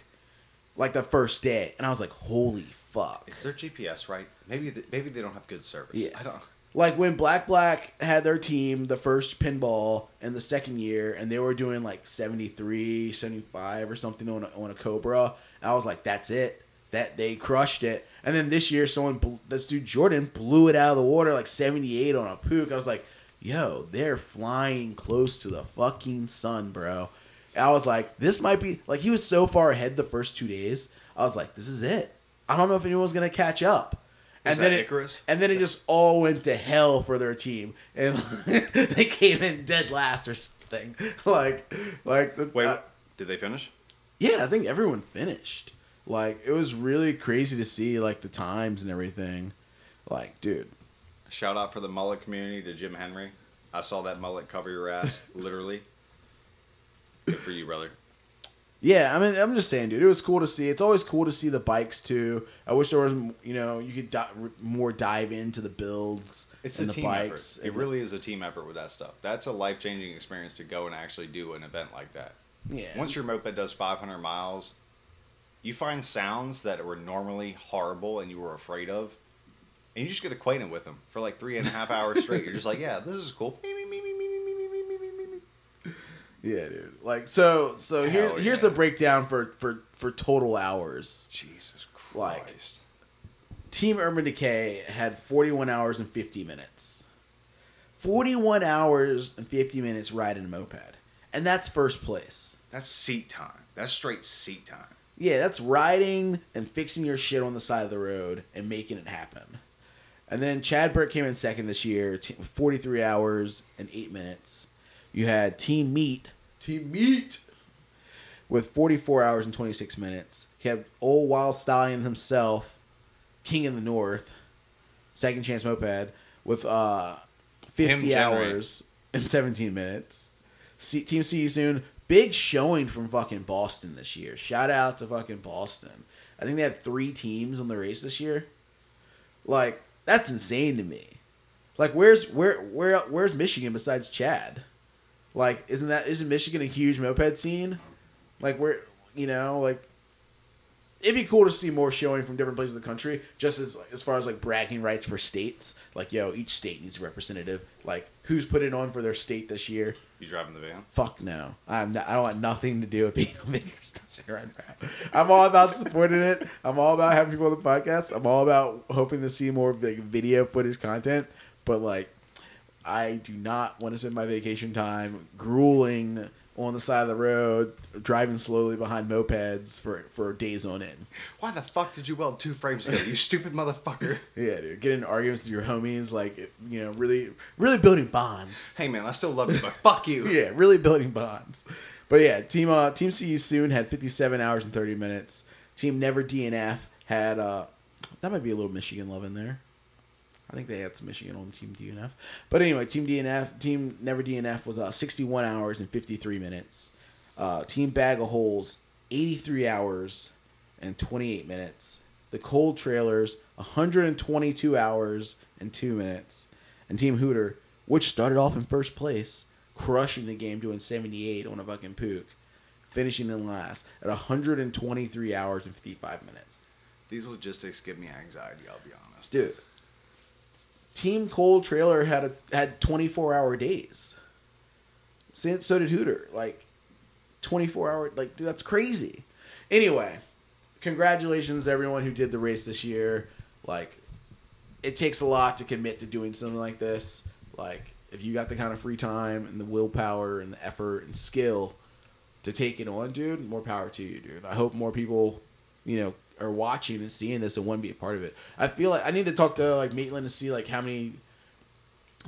like the first day, and I was like, holy fuck. Is their GPS right? Maybe th- maybe they don't have good service. Yeah. I don't. Like when Black Black had their team the first pinball and the second year and they were doing like 73 75 or something on a, on a Cobra I was like that's it. That they crushed it. And then this year someone this dude Jordan blew it out of the water like 78 on a Puch I was like yo they're flying close to the fucking sun bro. I was like this might be like he was so far ahead the first two days. I was like this is it. I don't know if anyone's gonna catch up and then it, Icarus? and then it just all went to hell for their team, and they came in dead last or something. Like, like the, Wait, uh, did they finish? yeah, I think everyone finished. Like, it was really crazy to see like the times and everything. Like, dude, Shout out for the mullet community to Jim Henry. I saw that mullet cover your ass, literally. Good for you, brother. Yeah. I mean, I'm just saying, dude, it was cool to see. It's always cool to see the bikes too. I wish there was, you know, you could di- more dive into the builds. It's and a the team bikes. effort. It really is a team effort with that stuff. That's a life changing experience to go and actually do an event like that. yeah. Once your moped does 500 miles, you find sounds that were normally horrible and you were afraid of, and you just get acquainted with them for like three and a half hours straight. You're just like, yeah, this is cool. Yeah, dude. Like so so here Hell here's yeah. the breakdown for for for total hours. Jesus Christ. Like- Team Urban Decay had 41 hours and 50 minutes. 41 hours and 50 minutes riding a moped. And that's first place. That's seat time. That's straight seat time. Yeah, that's riding and fixing your shit on the side of the road and making it happen. And then Chad Burke came in second this year, 43 hours and 8 minutes. You had Team Meat, Team Meat, with 44 hours and 26 minutes. He had old Wild Stallion himself, King in the North, Second Chance Moped, with uh, 50 hours and 17 minutes. See, Team See You Soon, big showing from fucking Boston this year. Shout out to fucking Boston. I think they have three teams on the race this year. Like, that's insane to me. Like, where's where where where's Michigan besides Chad? Like, isn't that isn't Michigan a huge moped scene? Like, where you know, like, it'd be cool to see more showing from different places of the country. Just as as far as like bragging rights for states, like, yo, each state needs a representative. Like, who's putting on for their state this year? You driving the van? Fuck no. I'm not, I don't want nothing to do with being a Run. I'm all about supporting it. I'm all about having people on the podcast. I'm all about hoping to see more like, video footage content. But like, I do not want to spend my vacation time grueling on the side of the road, driving slowly behind mopeds for for days on end. Why the fuck did you weld two frames together, you stupid motherfucker? Yeah, dude. Getting in arguments with your homies, like you know, really, really building bonds. Hey man, I still love you, but fuck you. yeah, really building bonds. But yeah, team uh, team CU soon had 57 hours and 30 minutes. Team Never DNF had uh, that might be a little Michigan love in there. I think they had some Michigan on Team DNF. But anyway, Team DNF, Team Never DNF was uh, 61 hours and 53 minutes. Uh, team Bag of Holes, 83 hours and 28 minutes. The Cold Trailers, 122 hours and 2 minutes. And Team Hooter, which started off in first place, crushing the game, doing 78 on a fucking Puch, finishing in last at 123 hours and 55 minutes. These logistics give me anxiety. I'll be honest. Dude, Team Cold Trailer had a had 24 hour days. So so did Hooter. Like 24 hour like dude, that's crazy. Anyway, congratulations to everyone who did the race this year. Like it takes a lot to commit to doing something like this. Like if you got the kind of free time and the willpower and the effort and skill to take it on, dude, more power to you, dude. I hope more people, you know, are watching and seeing this and want to be a part of it. I feel like I need to talk to like Maitland to see like how many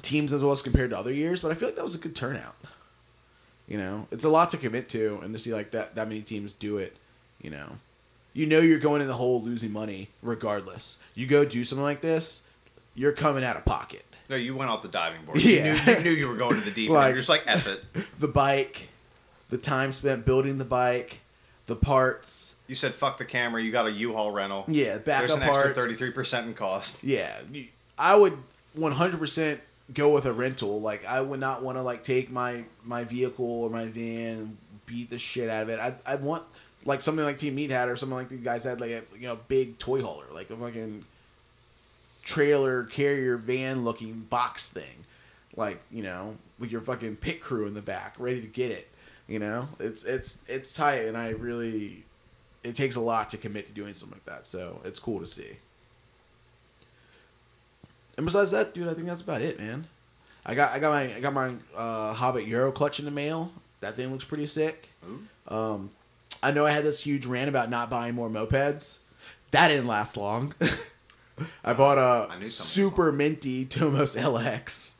teams as well as compared to other years, but I feel like that was a good turnout. You know, it's a lot to commit to, and to see like that that many teams do it, you know, you know you're going in the hole losing money regardless. You go do something like this, you're coming out of pocket. No, you went off the diving board. Yeah. You, knew, you knew you were going to the deep end. Like- You're just like, F it. The bike, the time spent building the bike, the parts, You said, fuck the camera. You got a U-Haul rental. yeah, backup There's an parts. extra 33% in cost. Yeah, I would 100% go with a rental. Like I would not want to like take my my vehicle or my van and beat the shit out of it. I I want like something like Team Meat had or something like the guys had like a you know big toy hauler, like a fucking trailer carrier van looking box thing. Like, you know, with your fucking pit crew in the back ready to get it. You know? It's it's it's tight and I really it takes a lot to commit to doing something like that. So, it's cool to see. And besides that, dude, I think that's about it, man. I got I got my I got my uh, Hobbit Euro clutch in the mail. That thing looks pretty sick. Um, I know I had this huge rant about not buying more mopeds. That didn't last long. I bought a I super minty Tomos LX.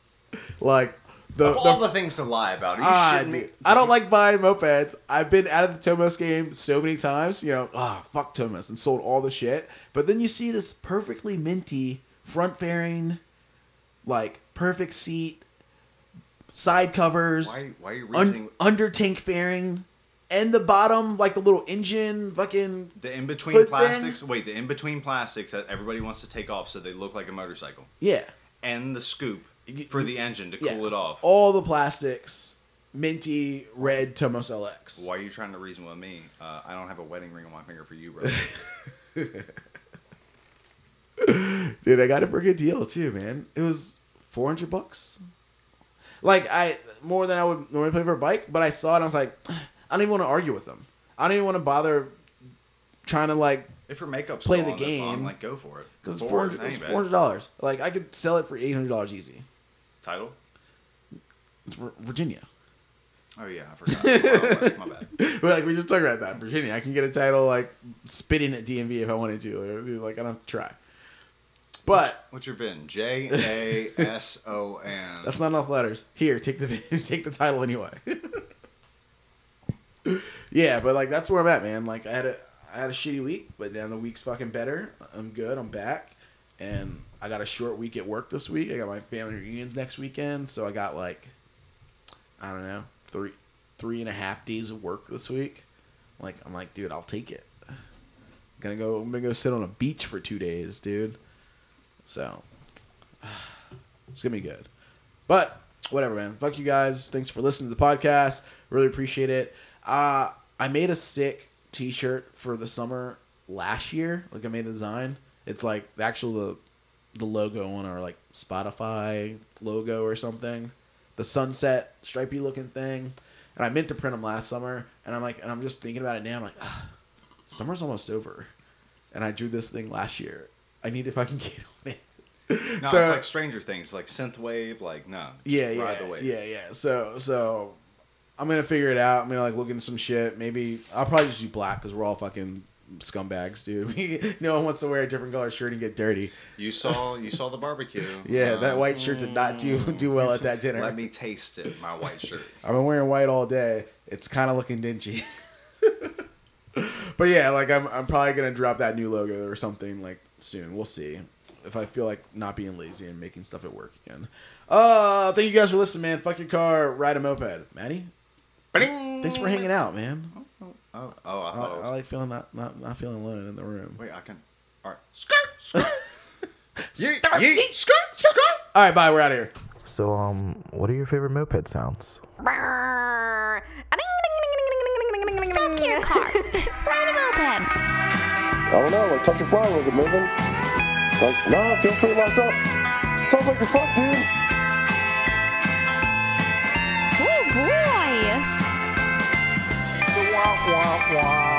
Like the, Of all the things to lie about, you Ah, shitting me? dude. I don't like buying mopeds. I've been out of the Tomos game so many times. You know, ah, fuck Tomos, and sold all the shit. But then you see this perfectly minty front fairing, like perfect seat, side covers, Why, why are you un- under tank fairing, and the bottom like the little engine, fucking the in between plastics? Wait, the in between plastics that everybody wants to take off so they look like a motorcycle, yeah, and the scoop for the engine to yeah. cool it off. All the plastics, minty red Tomos LX. Why are you trying to reason with me? Uh, I don't have a wedding ring on my finger for you, bro. Dude, I got it for a good deal too, man. It was four hundred bucks. Like I more than I would normally pay for a bike, but I saw it and I was like, I don't even want to argue with them. I don't even want to bother trying to like if your makeup's Play the this long, game. like go for it. because it's Four, four hundred. ain't It's bad. four hundred dollars. Like I could sell it for eight hundred dollars easy. Title? It's Vir- Virginia. Oh yeah, I forgot. my bad. But like we just talked about that. Virginia. I can get a title like spitting at DMV if I wanted to. Like, I don't have to try. But What's your VIN? J A S O N. That's not enough letters. Here, take the take the title anyway. yeah, but like that's where I'm at, man. Like I had a I had a shitty week, but then the week's fucking better. I'm good. I'm back, and I got a short week at work this week. I got my family reunions next weekend, so I got like I don't know three three and a half days of work this week. Like I'm like, dude, I'll take it. I'm gonna go. I'm gonna go sit on a beach for two days, dude. So it's gonna be good. But whatever, man. Fuck you guys. Thanks for listening to the podcast. Really appreciate it. Uh, I made a sick T-shirt for the summer last year. Like I made a design. It's like the actual the, the logo on our like Spotify logo or something. The sunset stripy looking thing. And I meant to print them last summer. And I'm like, and I'm just thinking about it now. I'm like, ah, summer's almost over. And I drew this thing last year. I need to fucking get on it. No, So- it's like Stranger Things, like synthwave, like no. Yeah, yeah, yeah, yeah. So, so I'm gonna figure it out. I'm gonna like look into some shit. Maybe I'll probably just do black because we're all fucking scumbags, dude. no one wants to wear a different color shirt and get dirty. You saw you saw the barbecue. Yeah, that Um, white shirt did not do do well at that dinner. Let me taste it, my white shirt. I've been wearing white all day. It's kind of looking dingy. but yeah, like I'm, I'm probably gonna drop that new logo or something like soon. We'll see. if I feel like not being lazy and making stuff at work again. Uh, thank you guys for listening, man. Fuck your car, ride a moped, Maddie. Thanks for hanging out, man. Oh, oh, I I, thought I was. like feeling not, not not feeling alone in the room. Wait, I can. All right. Skirt, skirt. yeet, yeet, skirt, skirt. All right, bye. We're out of here. So, um, what are your favorite moped sounds? Fuck your car. Ride a moped. I don't know, like touch a flower, was it moving? Like, nah, it feels pretty locked up. Sounds like you're fucked, dude. Oh boy. Womp womp